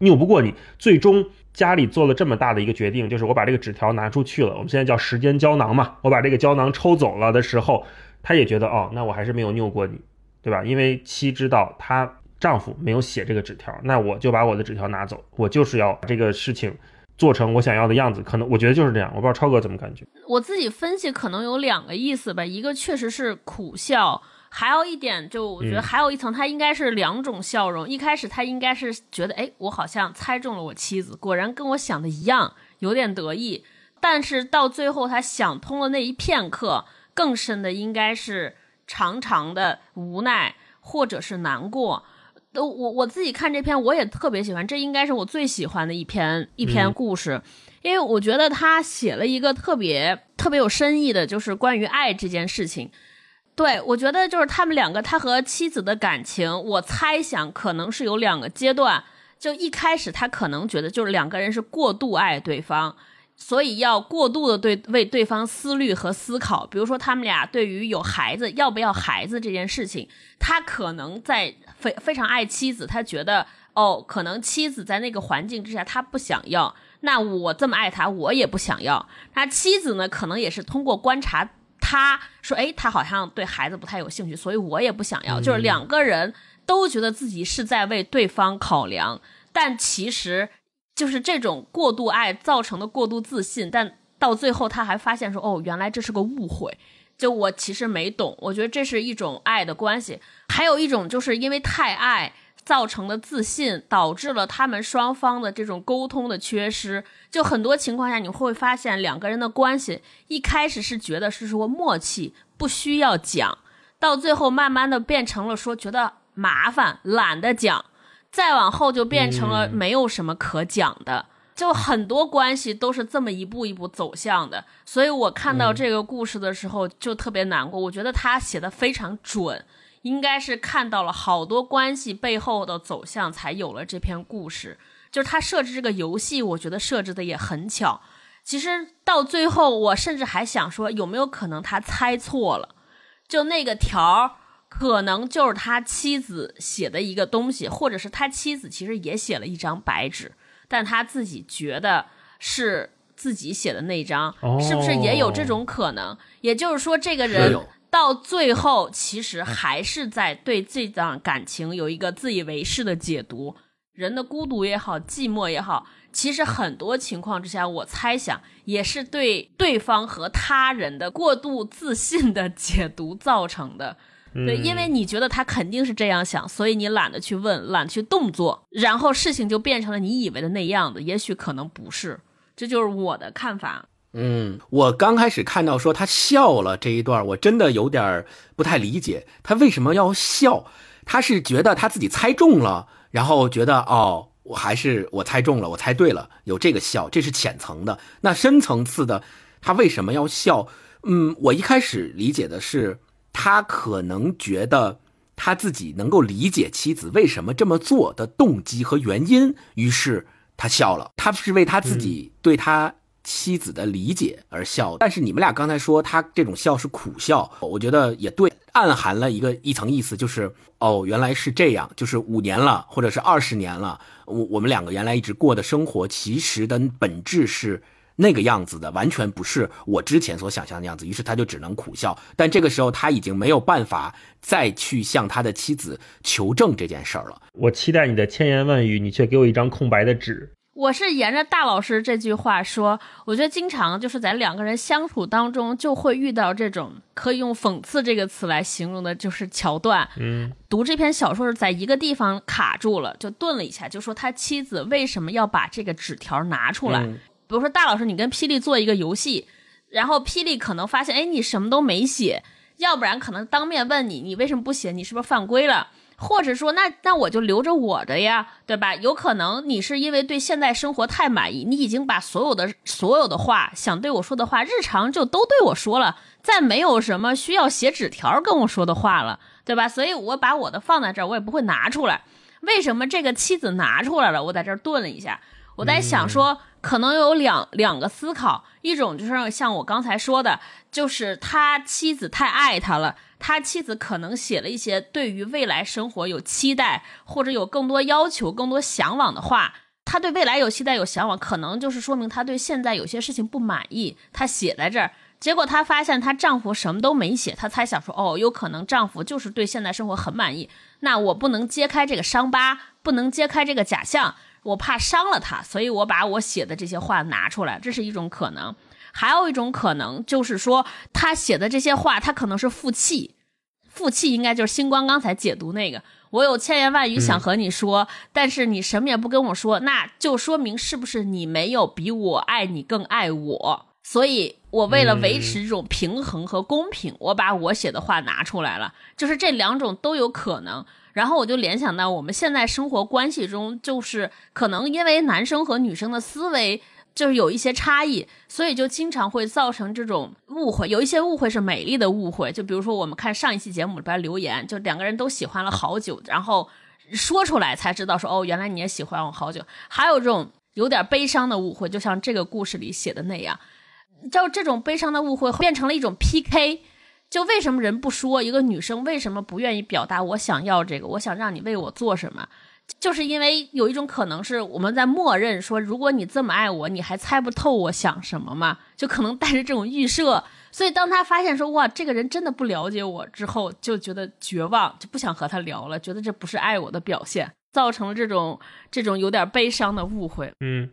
拗不过你。最终家里做了这么大的一个决定，就是我把这个纸条拿出去了，我们现在叫时间胶囊嘛，我把这个胶囊抽走了的时候，他也觉得哦，那我还是没有拗过你，对吧？因为妻知道她丈夫没有写这个纸条，那我就把我的纸条拿走，我就是要把这个事情做成我想要的样子。可能我觉得就是这样，我不知道超哥怎么感觉。我自己分析可能有两个意思吧，一个确实是苦笑。还有一点，就我觉得还有一层，他应该是两种笑容。一开始他应该是觉得，哎，我好像猜中了我妻子，果然跟我想的一样，有点得意。但是到最后他想通了那一片刻，更深的应该是长长的无奈或者是难过。都我我自己看这篇，我也特别喜欢，这应该是我最喜欢的一篇一篇故事，因为我觉得他写了一个特别特别有深意的，就是关于爱这件事情。对，我觉得就是他们两个，他和妻子的感情，我猜想可能是有两个阶段。就一开始，他可能觉得就是两个人是过度爱对方，所以要过度的对为对方思虑和思考。比如说，他们俩对于有孩子要不要孩子这件事情，他可能在非非常爱妻子，他觉得哦，可能妻子在那个环境之下他不想要，那我这么爱他，我也不想要。那妻子呢，可能也是通过观察。他说：“哎，他好像对孩子不太有兴趣，所以我也不想要。就是两个人都觉得自己是在为对方考量，但其实就是这种过度爱造成的过度自信。但到最后，他还发现说：哦，原来这是个误会。就我其实没懂。我觉得这是一种爱的关系，还有一种就是因为太爱。”造成的自信导致了他们双方的这种沟通的缺失，就很多情况下你会发现两个人的关系一开始是觉得是说默契不需要讲，到最后慢慢的变成了说觉得麻烦懒得讲，再往后就变成了没有什么可讲的，就很多关系都是这么一步一步走向的，所以我看到这个故事的时候就特别难过，我觉得他写的非常准。应该是看到了好多关系背后的走向，才有了这篇故事。就是他设置这个游戏，我觉得设置的也很巧。其实到最后，我甚至还想说，有没有可能他猜错了？就那个条儿，可能就是他妻子写的一个东西，或者是他妻子其实也写了一张白纸，但他自己觉得是自己写的那张，是不是也有这种可能？也就是说，这个人。到最后，其实还是在对这段感情有一个自以为是的解读。人的孤独也好，寂寞也好，其实很多情况之下，我猜想也是对对方和他人的过度自信的解读造成的。对，因为你觉得他肯定是这样想，所以你懒得去问，懒得去动作，然后事情就变成了你以为的那样子。也许可能不是，这就是我的看法。嗯，我刚开始看到说他笑了这一段，我真的有点不太理解他为什么要笑。他是觉得他自己猜中了，然后觉得哦，我还是我猜中了，我猜对了，有这个笑，这是浅层的。那深层次的，他为什么要笑？嗯，我一开始理解的是他可能觉得他自己能够理解妻子为什么这么做的动机和原因，于是他笑了。他是为他自己对他。妻子的理解而笑，但是你们俩刚才说他这种笑是苦笑，我觉得也对，暗含了一个一层意思，就是哦，原来是这样，就是五年了，或者是二十年了，我我们两个原来一直过的生活，其实的本质是那个样子的，完全不是我之前所想象的样子，于是他就只能苦笑。但这个时候他已经没有办法再去向他的妻子求证这件事儿了。我期待你的千言万语，你却给我一张空白的纸。我是沿着大老师这句话说，我觉得经常就是在两个人相处当中，就会遇到这种可以用讽刺这个词来形容的，就是桥段。嗯，读这篇小说是在一个地方卡住了，就顿了一下，就说他妻子为什么要把这个纸条拿出来？比如说大老师，你跟霹雳做一个游戏，然后霹雳可能发现，哎，你什么都没写，要不然可能当面问你，你为什么不写？你是不是犯规了？或者说，那那我就留着我的呀，对吧？有可能你是因为对现在生活太满意，你已经把所有的所有的话想对我说的话，日常就都对我说了，再没有什么需要写纸条跟我说的话了，对吧？所以我把我的放在这儿，我也不会拿出来。为什么这个妻子拿出来了？我在这儿顿了一下，我在想说。可能有两两个思考，一种就是像我刚才说的，就是他妻子太爱他了，他妻子可能写了一些对于未来生活有期待，或者有更多要求、更多向往的话。他对未来有期待、有向往，可能就是说明他对现在有些事情不满意，他写在这儿。结果她发现她丈夫什么都没写，她猜想说，哦，有可能丈夫就是对现在生活很满意。那我不能揭开这个伤疤，不能揭开这个假象，我怕伤了他，所以我把我写的这些话拿出来，这是一种可能。还有一种可能就是说，他写的这些话，他可能是负气，负气应该就是星光刚才解读那个，我有千言万语想和你说，但是你什么也不跟我说，那就说明是不是你没有比我爱你更爱我？所以。我为了维持这种平衡和公平，我把我写的话拿出来了，就是这两种都有可能。然后我就联想到我们现在生活关系中，就是可能因为男生和女生的思维就是有一些差异，所以就经常会造成这种误会。有一些误会是美丽的误会，就比如说我们看上一期节目里边留言，就两个人都喜欢了好久，然后说出来才知道说哦，原来你也喜欢我好久。还有这种有点悲伤的误会，就像这个故事里写的那样。就这种悲伤的误会变成了一种 PK，就为什么人不说一个女生为什么不愿意表达我想要这个，我想让你为我做什么，就是因为有一种可能是我们在默认说，如果你这么爱我，你还猜不透我想什么吗？就可能带着这种预设，所以当他发现说哇，这个人真的不了解我之后，就觉得绝望，就不想和他聊了，觉得这不是爱我的表现，造成了这种这种有点悲伤的误会。嗯，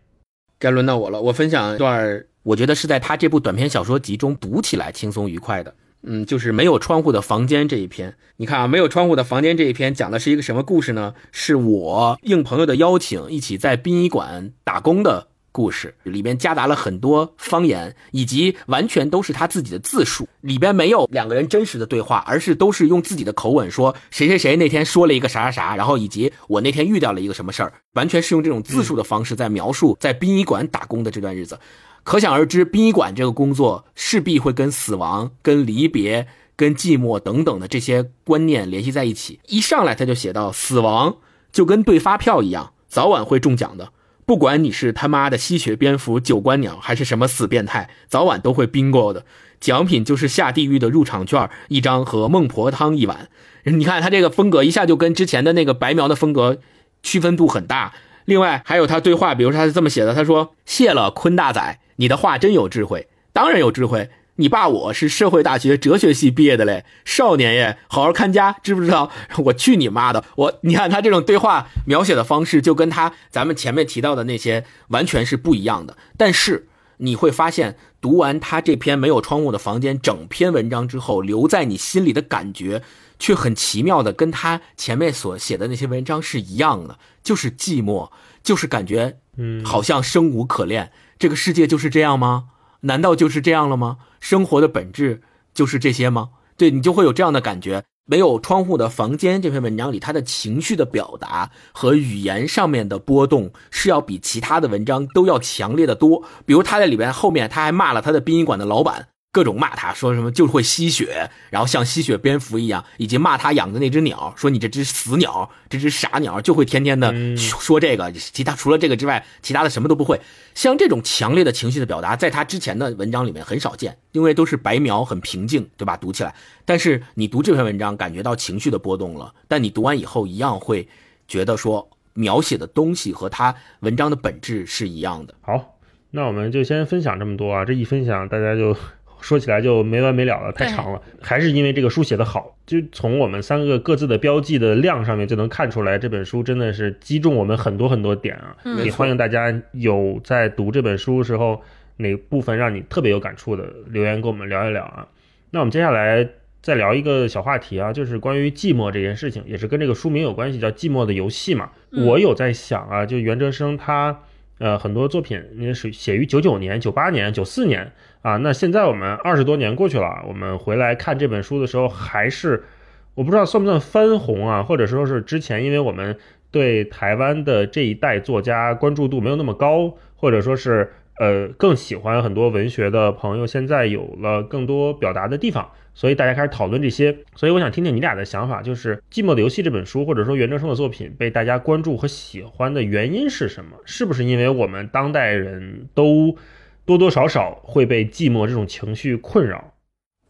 该轮到我了，我分享一段。我觉得是在他这部短篇小说集中读起来轻松愉快的，嗯，就是没有窗户的房间这一篇。你看啊，没有窗户的房间这一篇讲的是一个什么故事呢？是我应朋友的邀请，一起在殡仪馆打工的。故事里边夹杂了很多方言，以及完全都是他自己的自述，里边没有两个人真实的对话，而是都是用自己的口吻说谁谁谁那天说了一个啥啥啥，然后以及我那天遇到了一个什么事儿，完全是用这种自述的方式在描述在殡仪馆打工的这段日子。可想而知，殡仪馆这个工作势必会跟死亡、跟离别、跟寂寞等等的这些观念联系在一起。一上来他就写到，死亡就跟兑发票一样，早晚会中奖的。不管你是他妈的吸血蝙蝠、九官鸟，还是什么死变态，早晚都会 bingo 的。奖品就是下地狱的入场券一张和孟婆汤一碗。[laughs] 你看他这个风格，一下就跟之前的那个白描的风格区分度很大。另外还有他对话，比如他是这么写的：他说，谢了坤大仔，你的话真有智慧，当然有智慧。你爸我是社会大学哲学系毕业的嘞，少年耶，好好看家，知不知道？我去你妈的！我你看他这种对话描写的方式，就跟他咱们前面提到的那些完全是不一样的。但是你会发现，读完他这篇没有窗户的房间整篇文章之后，留在你心里的感觉，却很奇妙的跟他前面所写的那些文章是一样的，就是寂寞，就是感觉，嗯，好像生无可恋。这个世界就是这样吗？难道就是这样了吗？生活的本质就是这些吗？对你就会有这样的感觉。没有窗户的房间这篇文章里，他的情绪的表达和语言上面的波动是要比其他的文章都要强烈的多。比如他在里边后面，他还骂了他的殡仪馆的老板。各种骂他，说什么就会吸血，然后像吸血蝙蝠一样，以及骂他养的那只鸟，说你这只死鸟，这只傻鸟，就会天天的说这个，其他除了这个之外，其他的什么都不会。像这种强烈的情绪的表达，在他之前的文章里面很少见，因为都是白描，很平静，对吧？读起来，但是你读这篇文章，感觉到情绪的波动了，但你读完以后，一样会觉得说描写的东西和他文章的本质是一样的。好，那我们就先分享这么多啊，这一分享大家就。说起来就没完没了了，太长了。还是因为这个书写的好，就从我们三个各自的标记的量上面就能看出来，这本书真的是击中我们很多很多点啊。也欢迎大家有在读这本书时候哪部分让你特别有感触的留言跟我们聊一聊啊。那我们接下来再聊一个小话题啊，就是关于寂寞这件事情，也是跟这个书名有关系，叫《寂寞的游戏》嘛。我有在想啊，就袁哲生他呃很多作品也是写于九九年、九八年、九四年。啊，那现在我们二十多年过去了，我们回来看这本书的时候，还是我不知道算不算翻红啊，或者说是之前，因为我们对台湾的这一代作家关注度没有那么高，或者说是呃更喜欢很多文学的朋友，现在有了更多表达的地方所以大家开始讨论这些。所以我想听听你俩的想法，就是《寂寞的游戏》这本书，或者说袁哲生的作品被大家关注和喜欢的原因是什么？是不是因为我们当代人都多多少少会被寂寞这种情绪困扰？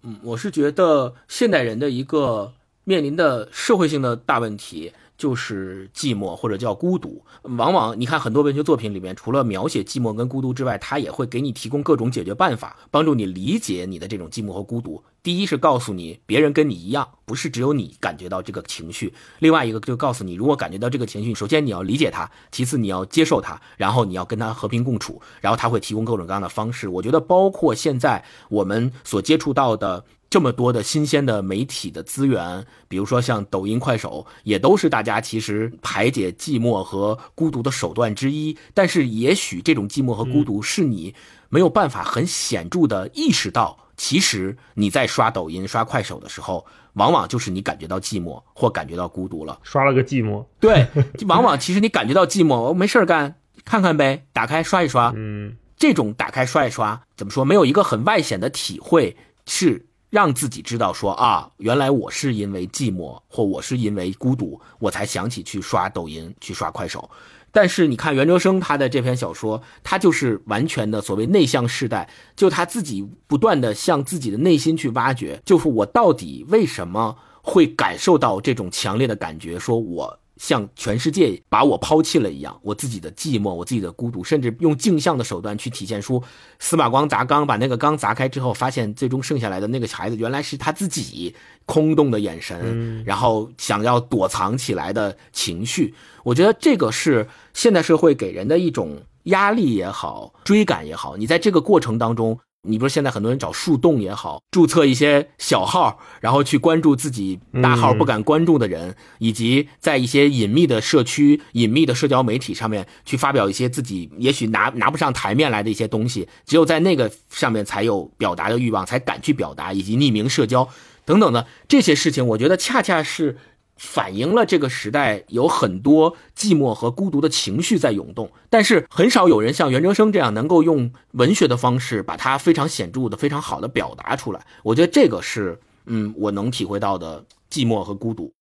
嗯，我是觉得现代人的一个面临的社会性的大问题。就是寂寞或者叫孤独，往往你看很多文学作品里面，除了描写寂寞跟孤独之外，他也会给你提供各种解决办法，帮助你理解你的这种寂寞和孤独。第一是告诉你，别人跟你一样，不是只有你感觉到这个情绪；另外一个就告诉你，如果感觉到这个情绪，首先你要理解它，其次你要接受它，然后你要跟它和平共处。然后他会提供各种各样的方式。我觉得，包括现在我们所接触到的。这么多的新鲜的媒体的资源，比如说像抖音、快手，也都是大家其实排解寂寞和孤独的手段之一。但是，也许这种寂寞和孤独是你没有办法很显著的意识到，其实你在刷抖音、刷快手的时候，往往就是你感觉到寂寞或感觉到孤独了。刷了个寂寞，对，往往其实你感觉到寂寞，我没事干，看看呗，打开刷一刷。嗯，这种打开刷一刷，怎么说？没有一个很外显的体会是。让自己知道说啊，原来我是因为寂寞或我是因为孤独，我才想起去刷抖音、去刷快手。但是你看袁哲生他的这篇小说，他就是完全的所谓内向世代，就他自己不断的向自己的内心去挖掘，就是我到底为什么会感受到这种强烈的感觉，说我。像全世界把我抛弃了一样，我自己的寂寞，我自己的孤独，甚至用镜像的手段去体现出司马光砸缸，把那个缸砸开之后，发现最终剩下来的那个孩子原来是他自己空洞的眼神，然后想要躲藏起来的情绪。我觉得这个是现代社会给人的一种压力也好，追赶也好，你在这个过程当中。你不是现在很多人找树洞也好，注册一些小号，然后去关注自己大号不敢关注的人，以及在一些隐秘的社区、隐秘的社交媒体上面去发表一些自己也许拿拿不上台面来的一些东西，只有在那个上面才有表达的欲望，才敢去表达，以及匿名社交等等的这些事情，我觉得恰恰是。反映了这个时代有很多寂寞和孤独的情绪在涌动，但是很少有人像袁哲生这样能够用文学的方式把它非常显著的、非常好的表达出来。我觉得这个是，嗯，我能体会到的寂寞和孤独。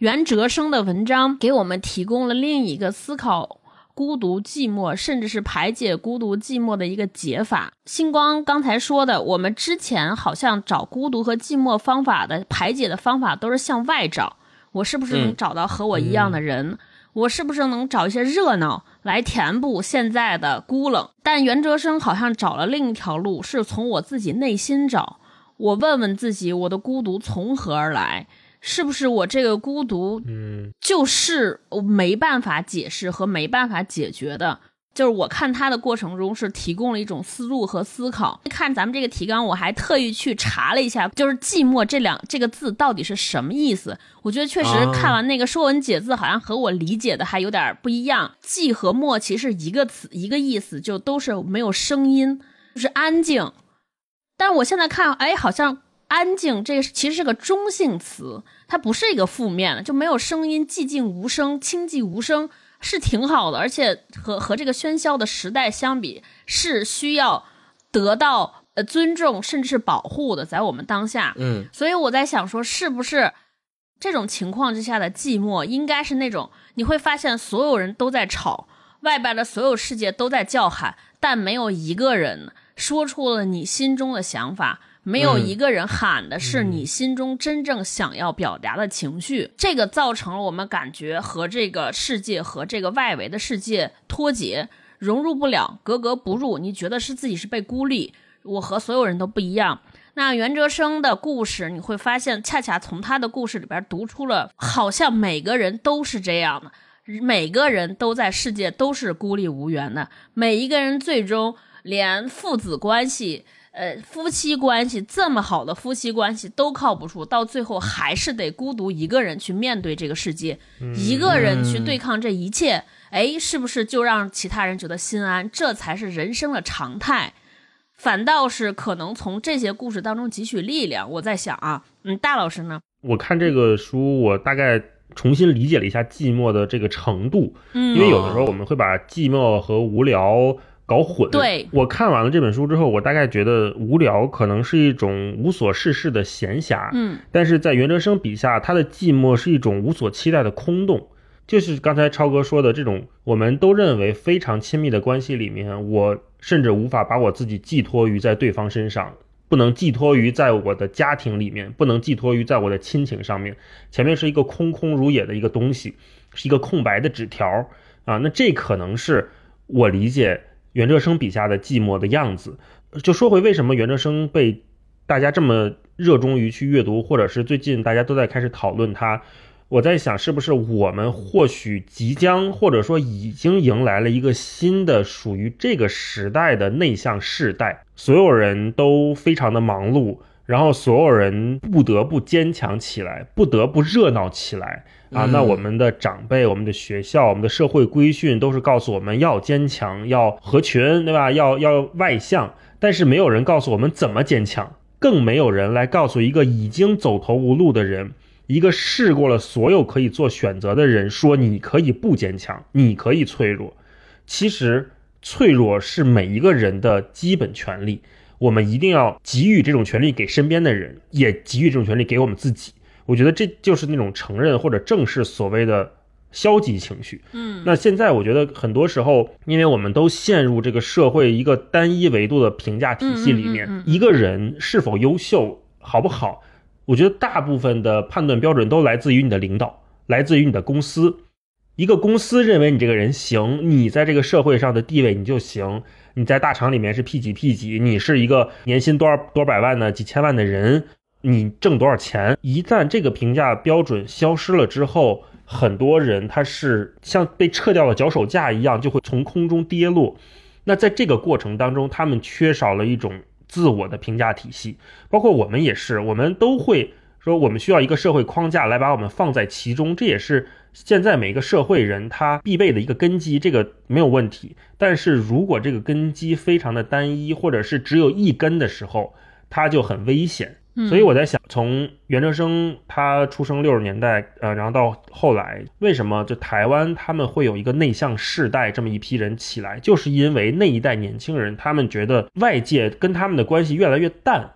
袁哲生的文章给我们提供了另一个思考孤独、寂寞，甚至是排解孤独、寂寞的一个解法。星光刚才说的，我们之前好像找孤独和寂寞方法的排解的方法都是向外找。我是不是能找到和我一样的人？我是不是能找一些热闹来填补现在的孤冷？但袁哲生好像找了另一条路，是从我自己内心找。我问问自己，我的孤独从何而来？是不是我这个孤独，嗯，就是没办法解释和没办法解决的？就是我看他的过程中是提供了一种思路和思考。看咱们这个提纲，我还特意去查了一下，就是“寂寞”这两这个字到底是什么意思。我觉得确实看完那个《说文解字》，好像和我理解的还有点不一样。“寂”和“寞”其实一个词一个意思，就都是没有声音，就是安静。但是我现在看，哎，好像“安静”这其实是个中性词，它不是一个负面的，就没有声音，寂静无声，清寂无声。是挺好的，而且和和这个喧嚣的时代相比，是需要得到呃尊重，甚至是保护的，在我们当下。嗯，所以我在想说，是不是这种情况之下的寂寞，应该是那种你会发现所有人都在吵，外边的所有世界都在叫喊，但没有一个人说出了你心中的想法。没有一个人喊的是你心中真正想要表达的情绪，这个造成了我们感觉和这个世界和这个外围的世界脱节，融入不了，格格不入。你觉得是自己是被孤立，我和所有人都不一样。那袁哲生的故事，你会发现，恰恰从他的故事里边读出了，好像每个人都是这样的，每个人都在世界都是孤立无援的，每一个人最终连父子关系。呃，夫妻关系这么好的夫妻关系都靠不住，到最后还是得孤独一个人去面对这个世界，一个人去对抗这一切。哎，是不是就让其他人觉得心安？这才是人生的常态。反倒是可能从这些故事当中汲取力量。我在想啊，嗯，大老师呢？我看这个书，我大概重新理解了一下寂寞的这个程度。嗯，因为有的时候我们会把寂寞和无聊。搞混。对我看完了这本书之后，我大概觉得无聊可能是一种无所事事的闲暇，嗯，但是在袁哲生笔下，他的寂寞是一种无所期待的空洞。就是刚才超哥说的这种，我们都认为非常亲密的关系里面，我甚至无法把我自己寄托于在对方身上，不能寄托于在我的家庭里面，不能寄托于在我的亲情上面。前面是一个空空如也的一个东西，是一个空白的纸条啊。那这可能是我理解袁哲生笔下的寂寞的样子。就说回为什么袁哲生被大家这么热衷于去阅读，或者是最近大家都在开始讨论他。我在想，是不是我们或许即将，或者说已经迎来了一个新的属于这个时代的内向世代？所有人都非常的忙碌，然后所有人不得不坚强起来，不得不热闹起来啊！那我们的长辈、我们的学校、我们的社会规训都是告诉我们要坚强、要合群，对吧？要要外向，但是没有人告诉我们怎么坚强，更没有人来告诉一个已经走投无路的人。一个试过了所有可以做选择的人说：“你可以不坚强，你可以脆弱。”其实，脆弱是每一个人的基本权利。我们一定要给予这种权利给身边的人，也给予这种权利给我们自己。我觉得这就是那种承认或者正视所谓的消极情绪。嗯，那现在我觉得很多时候，因为我们都陷入这个社会一个单一维度的评价体系里面，一个人是否优秀、好不好？我觉得大部分的判断标准都来自于你的领导，来自于你的公司。一个公司认为你这个人行，你在这个社会上的地位你就行。你在大厂里面是 P 几 P 几，你是一个年薪多少多百万的几千万的人，你挣多少钱？一旦这个评价标准消失了之后，很多人他是像被撤掉了脚手架一样，就会从空中跌落。那在这个过程当中，他们缺少了一种。自我的评价体系，包括我们也是，我们都会说，我们需要一个社会框架来把我们放在其中，这也是现在每个社会人他必备的一个根基，这个没有问题。但是如果这个根基非常的单一，或者是只有一根的时候，它就很危险。所以我在想，从袁哲生他出生六十年代，呃，然后到后来，为什么就台湾他们会有一个内向世代这么一批人起来，就是因为那一代年轻人他们觉得外界跟他们的关系越来越淡，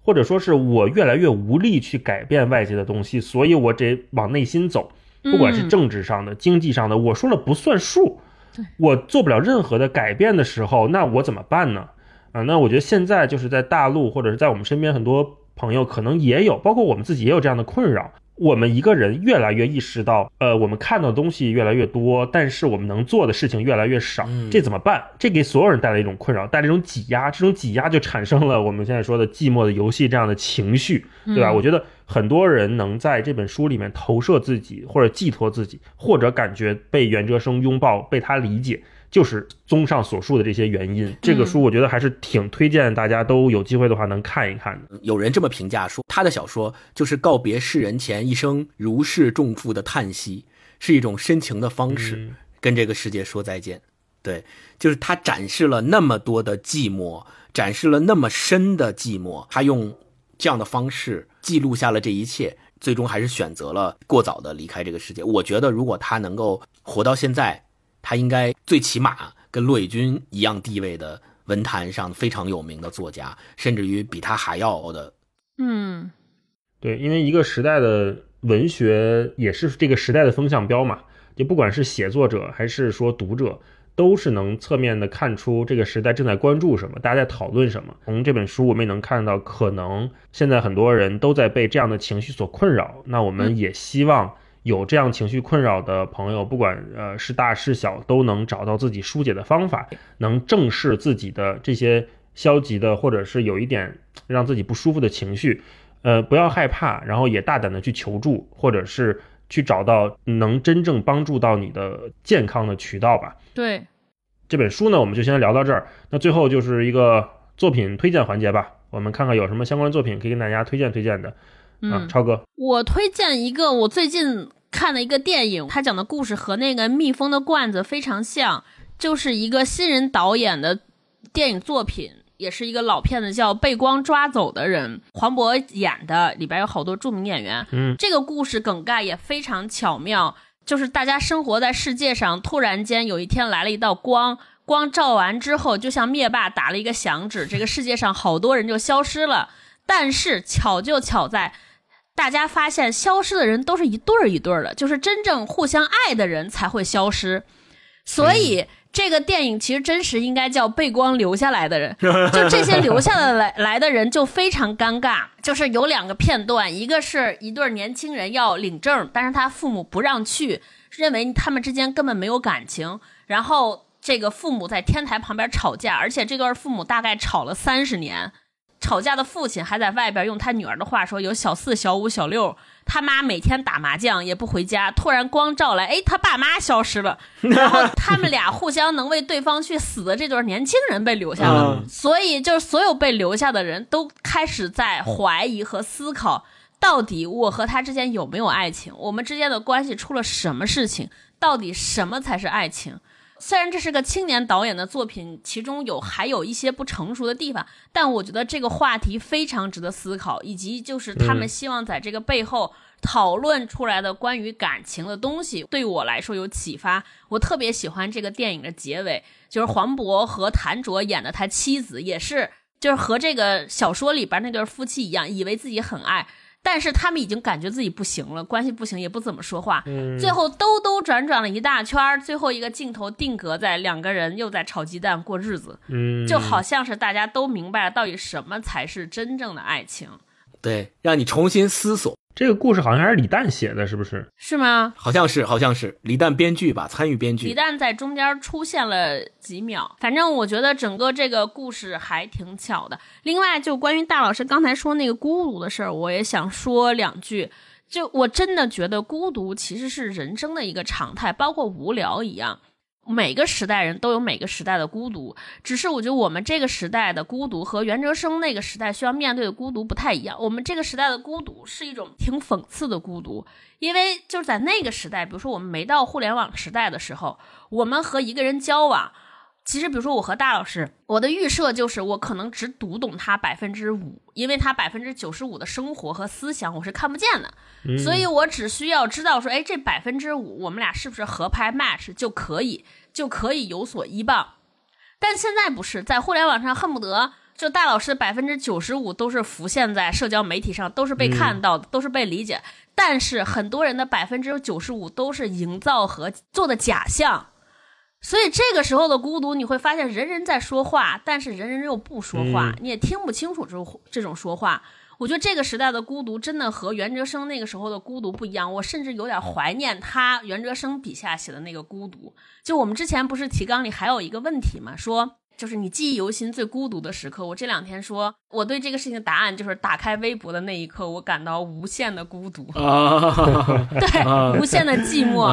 或者说是我越来越无力去改变外界的东西，所以我得往内心走，不管是政治上的、经济上的，我说了不算数，我做不了任何的改变的时候，那我怎么办呢？啊，那我觉得现在就是在大陆或者是在我们身边很多。朋友可能也有，包括我们自己也有这样的困扰。我们一个人越来越意识到，呃，我们看到的东西越来越多，但是我们能做的事情越来越少。这怎么办？这给所有人带来一种困扰，带来一种挤压。这种挤压就产生了我们现在说的寂寞的游戏这样的情绪，对吧？我觉得很多人能在这本书里面投射自己，或者寄托自己，或者感觉被袁哲生拥抱，被他理解。就是综上所述的这些原因，这个书我觉得还是挺推荐大家都有机会的话能看一看的。有人这么评价说，他的小说就是告别世人前一声如释重负的叹息，是一种深情的方式，跟这个世界说再见。对，就是他展示了那么多的寂寞，展示了那么深的寂寞，他用这样的方式记录下了这一切，最终还是选择了过早的离开这个世界。我觉得，如果他能够活到现在。他应该最起码跟骆以军一样地位的文坛上非常有名的作家，甚至于比他还要的。嗯，对，因为一个时代的文学也是这个时代的风向标嘛，就不管是写作者还是说读者，都是能侧面的看出这个时代正在关注什么，大家在讨论什么。从这本书我们也能看到，可能现在很多人都在被这样的情绪所困扰。那我们也希望。有这样情绪困扰的朋友，不管呃是大是小，都能找到自己疏解的方法，能正视自己的这些消极的，或者是有一点让自己不舒服的情绪，呃，不要害怕，然后也大胆的去求助，或者是去找到能真正帮助到你的健康的渠道吧。对，这本书呢，我们就先聊到这儿。那最后就是一个作品推荐环节吧，我们看看有什么相关作品可以跟大家推荐推荐的。嗯，超哥，我推荐一个我最近看了一个电影，他讲的故事和那个《蜜蜂的罐子》非常像，就是一个新人导演的电影作品，也是一个老片子，叫《被光抓走的人》，黄渤演的，里边有好多著名演员。嗯，这个故事梗概也非常巧妙，就是大家生活在世界上，突然间有一天来了一道光。光照完之后，就像灭霸打了一个响指，这个世界上好多人就消失了。但是巧就巧在，大家发现消失的人都是一对儿一对儿的，就是真正互相爱的人才会消失。所以这个电影其实真实应该叫背光留下来的人，就这些留下的来 [laughs] 来的人就非常尴尬。就是有两个片段，一个是一对年轻人要领证，但是他父母不让去，认为他们之间根本没有感情，然后。这个父母在天台旁边吵架，而且这对父母大概吵了三十年。吵架的父亲还在外边用他女儿的话说：“有小四、小五、小六，他妈每天打麻将也不回家。突然光照来，哎，他爸妈消失了。然后他们俩互相能为对方去死的这对年轻人被留下了。所以，就是所有被留下的人都开始在怀疑和思考：到底我和他之间有没有爱情？我们之间的关系出了什么事情？到底什么才是爱情？”虽然这是个青年导演的作品，其中有还有一些不成熟的地方，但我觉得这个话题非常值得思考，以及就是他们希望在这个背后讨论出来的关于感情的东西，对我来说有启发。我特别喜欢这个电影的结尾，就是黄渤和谭卓演的他妻子，也是就是和这个小说里边那对夫妻一样，以为自己很爱。但是他们已经感觉自己不行了，关系不行，也不怎么说话。最后兜兜转转了一大圈，最后一个镜头定格在两个人又在炒鸡蛋过日子，就好像是大家都明白了到底什么才是真正的爱情。对，让你重新思索。这个故事好像还是李诞写的，是不是？是吗？好像是，好像是李诞编剧吧，参与编剧。李诞在中间出现了几秒，反正我觉得整个这个故事还挺巧的。另外，就关于大老师刚才说那个孤独的事儿，我也想说两句。就我真的觉得孤独其实是人生的一个常态，包括无聊一样。每个时代人都有每个时代的孤独，只是我觉得我们这个时代的孤独和袁哲生那个时代需要面对的孤独不太一样。我们这个时代的孤独是一种挺讽刺的孤独，因为就是在那个时代，比如说我们没到互联网时代的时候，我们和一个人交往。其实，比如说我和大老师，我的预设就是我可能只读懂他百分之五，因为他百分之九十五的生活和思想我是看不见的，所以我只需要知道说，哎，这百分之五我们俩是不是合拍 match 就可以，就可以有所依傍。但现在不是，在互联网上恨不得就大老师百分之九十五都是浮现在社交媒体上，都是被看到的，都是被理解。但是很多人的百分之九十五都是营造和做的假象。所以这个时候的孤独，你会发现人人在说话，但是人人又不说话，你也听不清楚这种这种说话。我觉得这个时代的孤独真的和袁哲生那个时候的孤独不一样。我甚至有点怀念他袁哲生笔下写的那个孤独。就我们之前不是提纲里还有一个问题嘛，说。就是你记忆犹新最孤独的时刻。我这两天说，我对这个事情的答案就是打开微博的那一刻，我感到无限的孤独，对，无限的寂寞。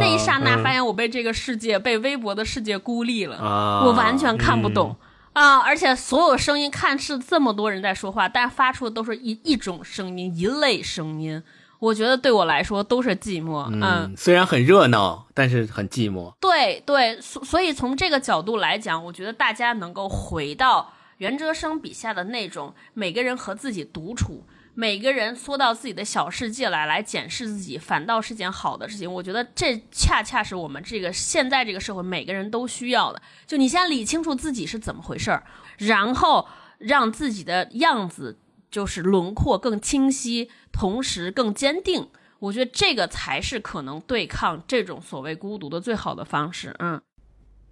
那一刹那，发现我被这个世界、被微博的世界孤立了，我完全看不懂啊！而且所有声音看似这么多人在说话，但发出的都是一一种声音，一类声音。我觉得对我来说都是寂寞，嗯，虽然很热闹，但是很寂寞。对对，所所以从这个角度来讲，我觉得大家能够回到袁哲生笔下的那种每个人和自己独处，每个人缩到自己的小世界来来检视自己，反倒是件好的事情。我觉得这恰恰是我们这个现在这个社会每个人都需要的。就你先理清楚自己是怎么回事儿，然后让自己的样子。就是轮廓更清晰，同时更坚定。我觉得这个才是可能对抗这种所谓孤独的最好的方式。嗯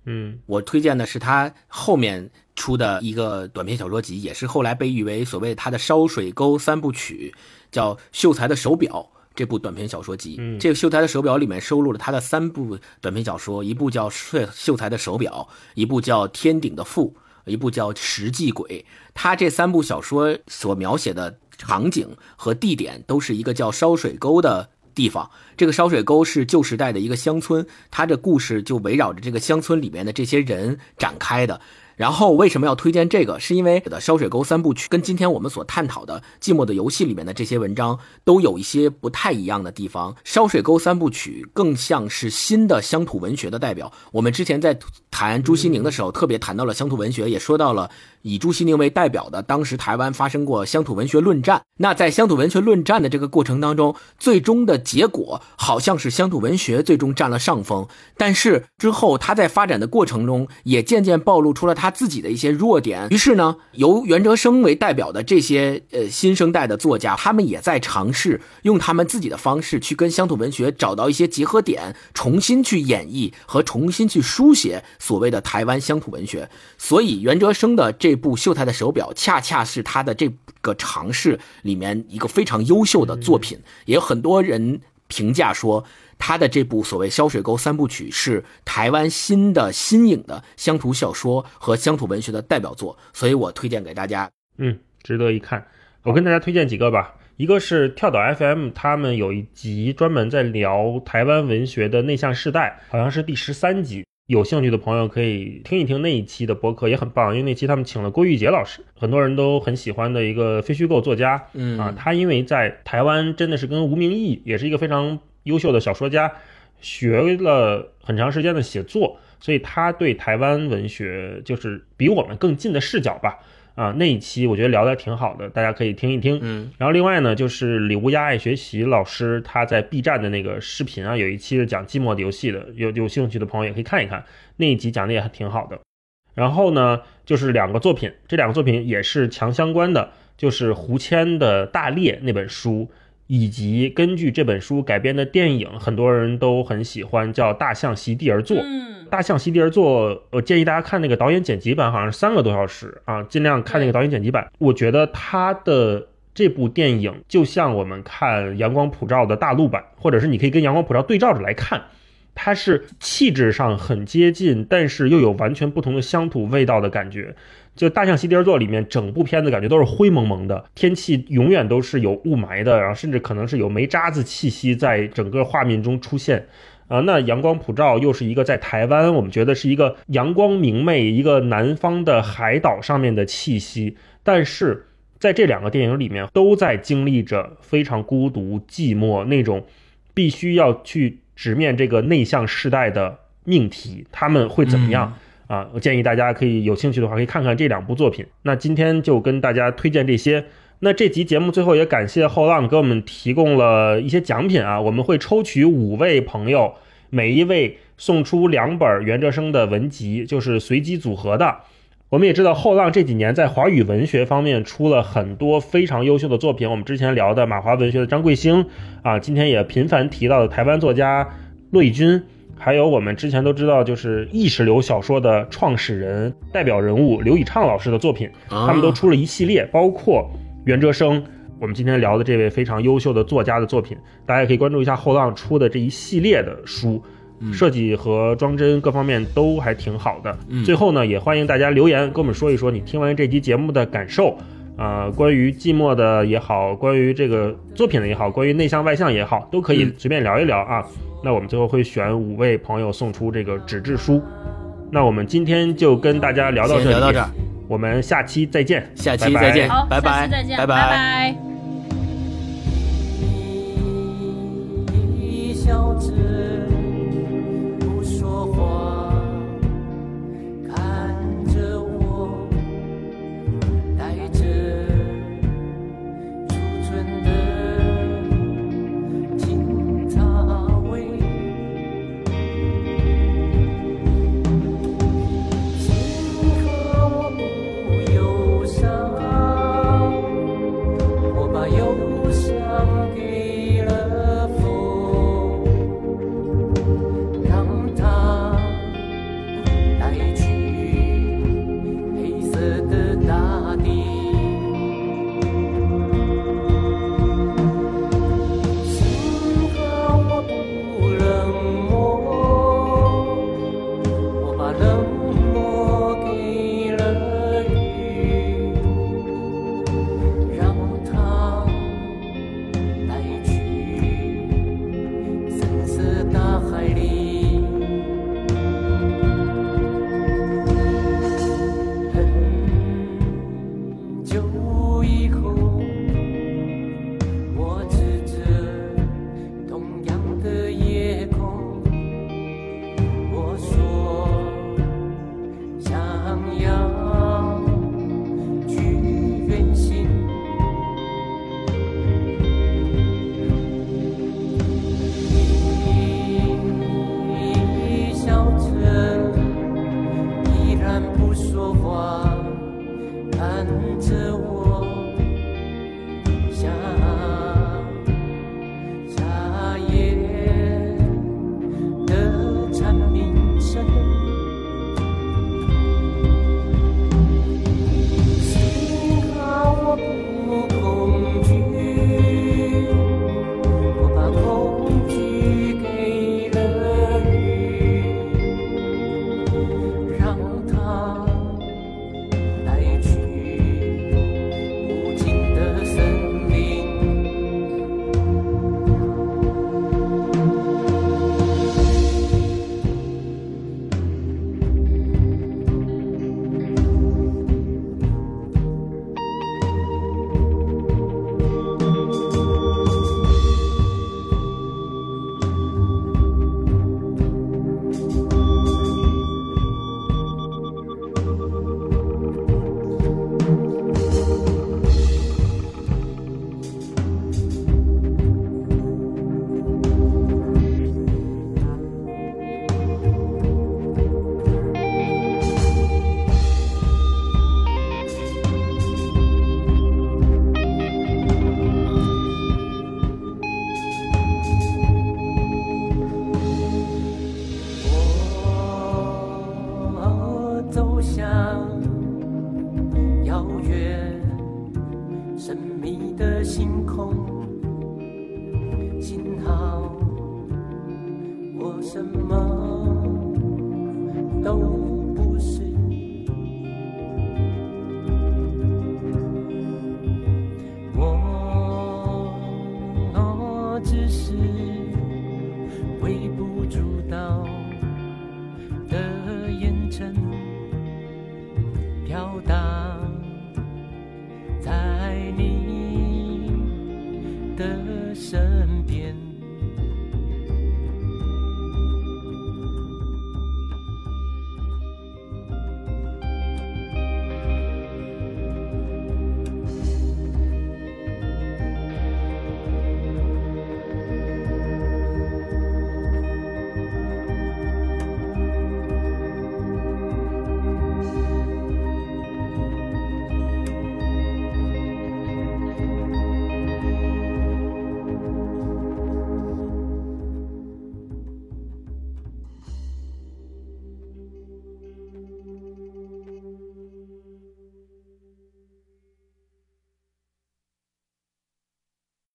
嗯，我推荐的是他后面出的一个短篇小说集，也是后来被誉为所谓他的烧水沟三部曲，叫《秀才的手表》这部短篇小说集。这个《秀才的手表》里面收录了他的三部短篇小说，一部叫《秀秀才的手表》，一部叫《天顶的父》。一部叫《石记鬼》，他这三部小说所描写的场景和地点都是一个叫烧水沟的地方。这个烧水沟是旧时代的一个乡村，他的故事就围绕着这个乡村里面的这些人展开的。然后为什么要推荐这个？是因为的烧水沟三部曲跟今天我们所探讨的《寂寞的游戏》里面的这些文章都有一些不太一样的地方。烧水沟三部曲更像是新的乡土文学的代表。我们之前在谈朱西宁的时候，特别谈到了乡土文学，也说到了以朱西宁为代表的当时台湾发生过乡土文学论战。那在乡土文学论战的这个过程当中，最终的结果好像是乡土文学最终占了上风。但是之后他在发展的过程中，也渐渐暴露出了他他自己的一些弱点。于是呢，由袁哲生为代表的这些呃新生代的作家，他们也在尝试用他们自己的方式去跟乡土文学找到一些结合点，重新去演绎和重新去书写所谓的台湾乡土文学。所以袁哲生的这部《秀才的手表》恰恰是他的这个尝试里面一个非常优秀的作品。也有很多人评价说。他的这部所谓“消水沟三部曲”是台湾新的新颖的乡土小说和乡土文学的代表作，所以我推荐给大家。嗯，值得一看。我跟大家推荐几个吧，一个是跳岛 FM，他们有一集专门在聊台湾文学的内向世代，好像是第十三集。有兴趣的朋友可以听一听那一期的播客，也很棒，因为那期他们请了郭玉洁老师，很多人都很喜欢的一个非虚构作家。嗯啊，他因为在台湾真的是跟吴明义也是一个非常。优秀的小说家，学了很长时间的写作，所以他对台湾文学就是比我们更近的视角吧。啊，那一期我觉得聊的挺好的，大家可以听一听。嗯，然后另外呢，就是李乌鸦爱学习老师他在 B 站的那个视频啊，有一期是讲寂寞的游戏的，有有兴趣的朋友也可以看一看，那一集讲的也还挺好的。然后呢，就是两个作品，这两个作品也是强相关的，就是胡谦的大猎那本书。以及根据这本书改编的电影，很多人都很喜欢，叫《大象席地而坐》。嗯，《大象席地而坐》，我建议大家看那个导演剪辑版，好像是三个多小时啊，尽量看那个导演剪辑版。我觉得他的这部电影就像我们看《阳光普照》的大陆版，或者是你可以跟《阳光普照》对照着来看，它是气质上很接近，但是又有完全不同的乡土味道的感觉。就《大象席地而坐》里面，整部片子感觉都是灰蒙蒙的，天气永远都是有雾霾的，然后甚至可能是有煤渣子气息在整个画面中出现。啊，那阳光普照又是一个在台湾，我们觉得是一个阳光明媚、一个南方的海岛上面的气息。但是在这两个电影里面，都在经历着非常孤独、寂寞那种必须要去直面这个内向世代的命题，他们会怎么样？啊，我建议大家可以有兴趣的话，可以看看这两部作品。那今天就跟大家推荐这些。那这集节目最后也感谢后浪给我们提供了一些奖品啊，我们会抽取五位朋友，每一位送出两本袁哲生的文集，就是随机组合的。我们也知道后浪这几年在华语文学方面出了很多非常优秀的作品，我们之前聊的马华文学的张桂兴啊，今天也频繁提到的台湾作家骆以军。还有我们之前都知道，就是意识流小说的创始人、代表人物刘以畅老师的作品，他们都出了一系列，包括袁哲生，我们今天聊的这位非常优秀的作家的作品，大家也可以关注一下后浪出的这一系列的书，设计和装帧各方面都还挺好的。最后呢，也欢迎大家留言跟我们说一说你听完这期节目的感受，啊，关于寂寞的也好，关于这个作品的也好，关于内向外向也好，都可以随便聊一聊啊。那我们最后会选五位朋友送出这个纸质书。那我们今天就跟大家聊到这里，聊到这儿，我们下期再见，下期再见，好，拜拜，下期再见，拜拜拜。你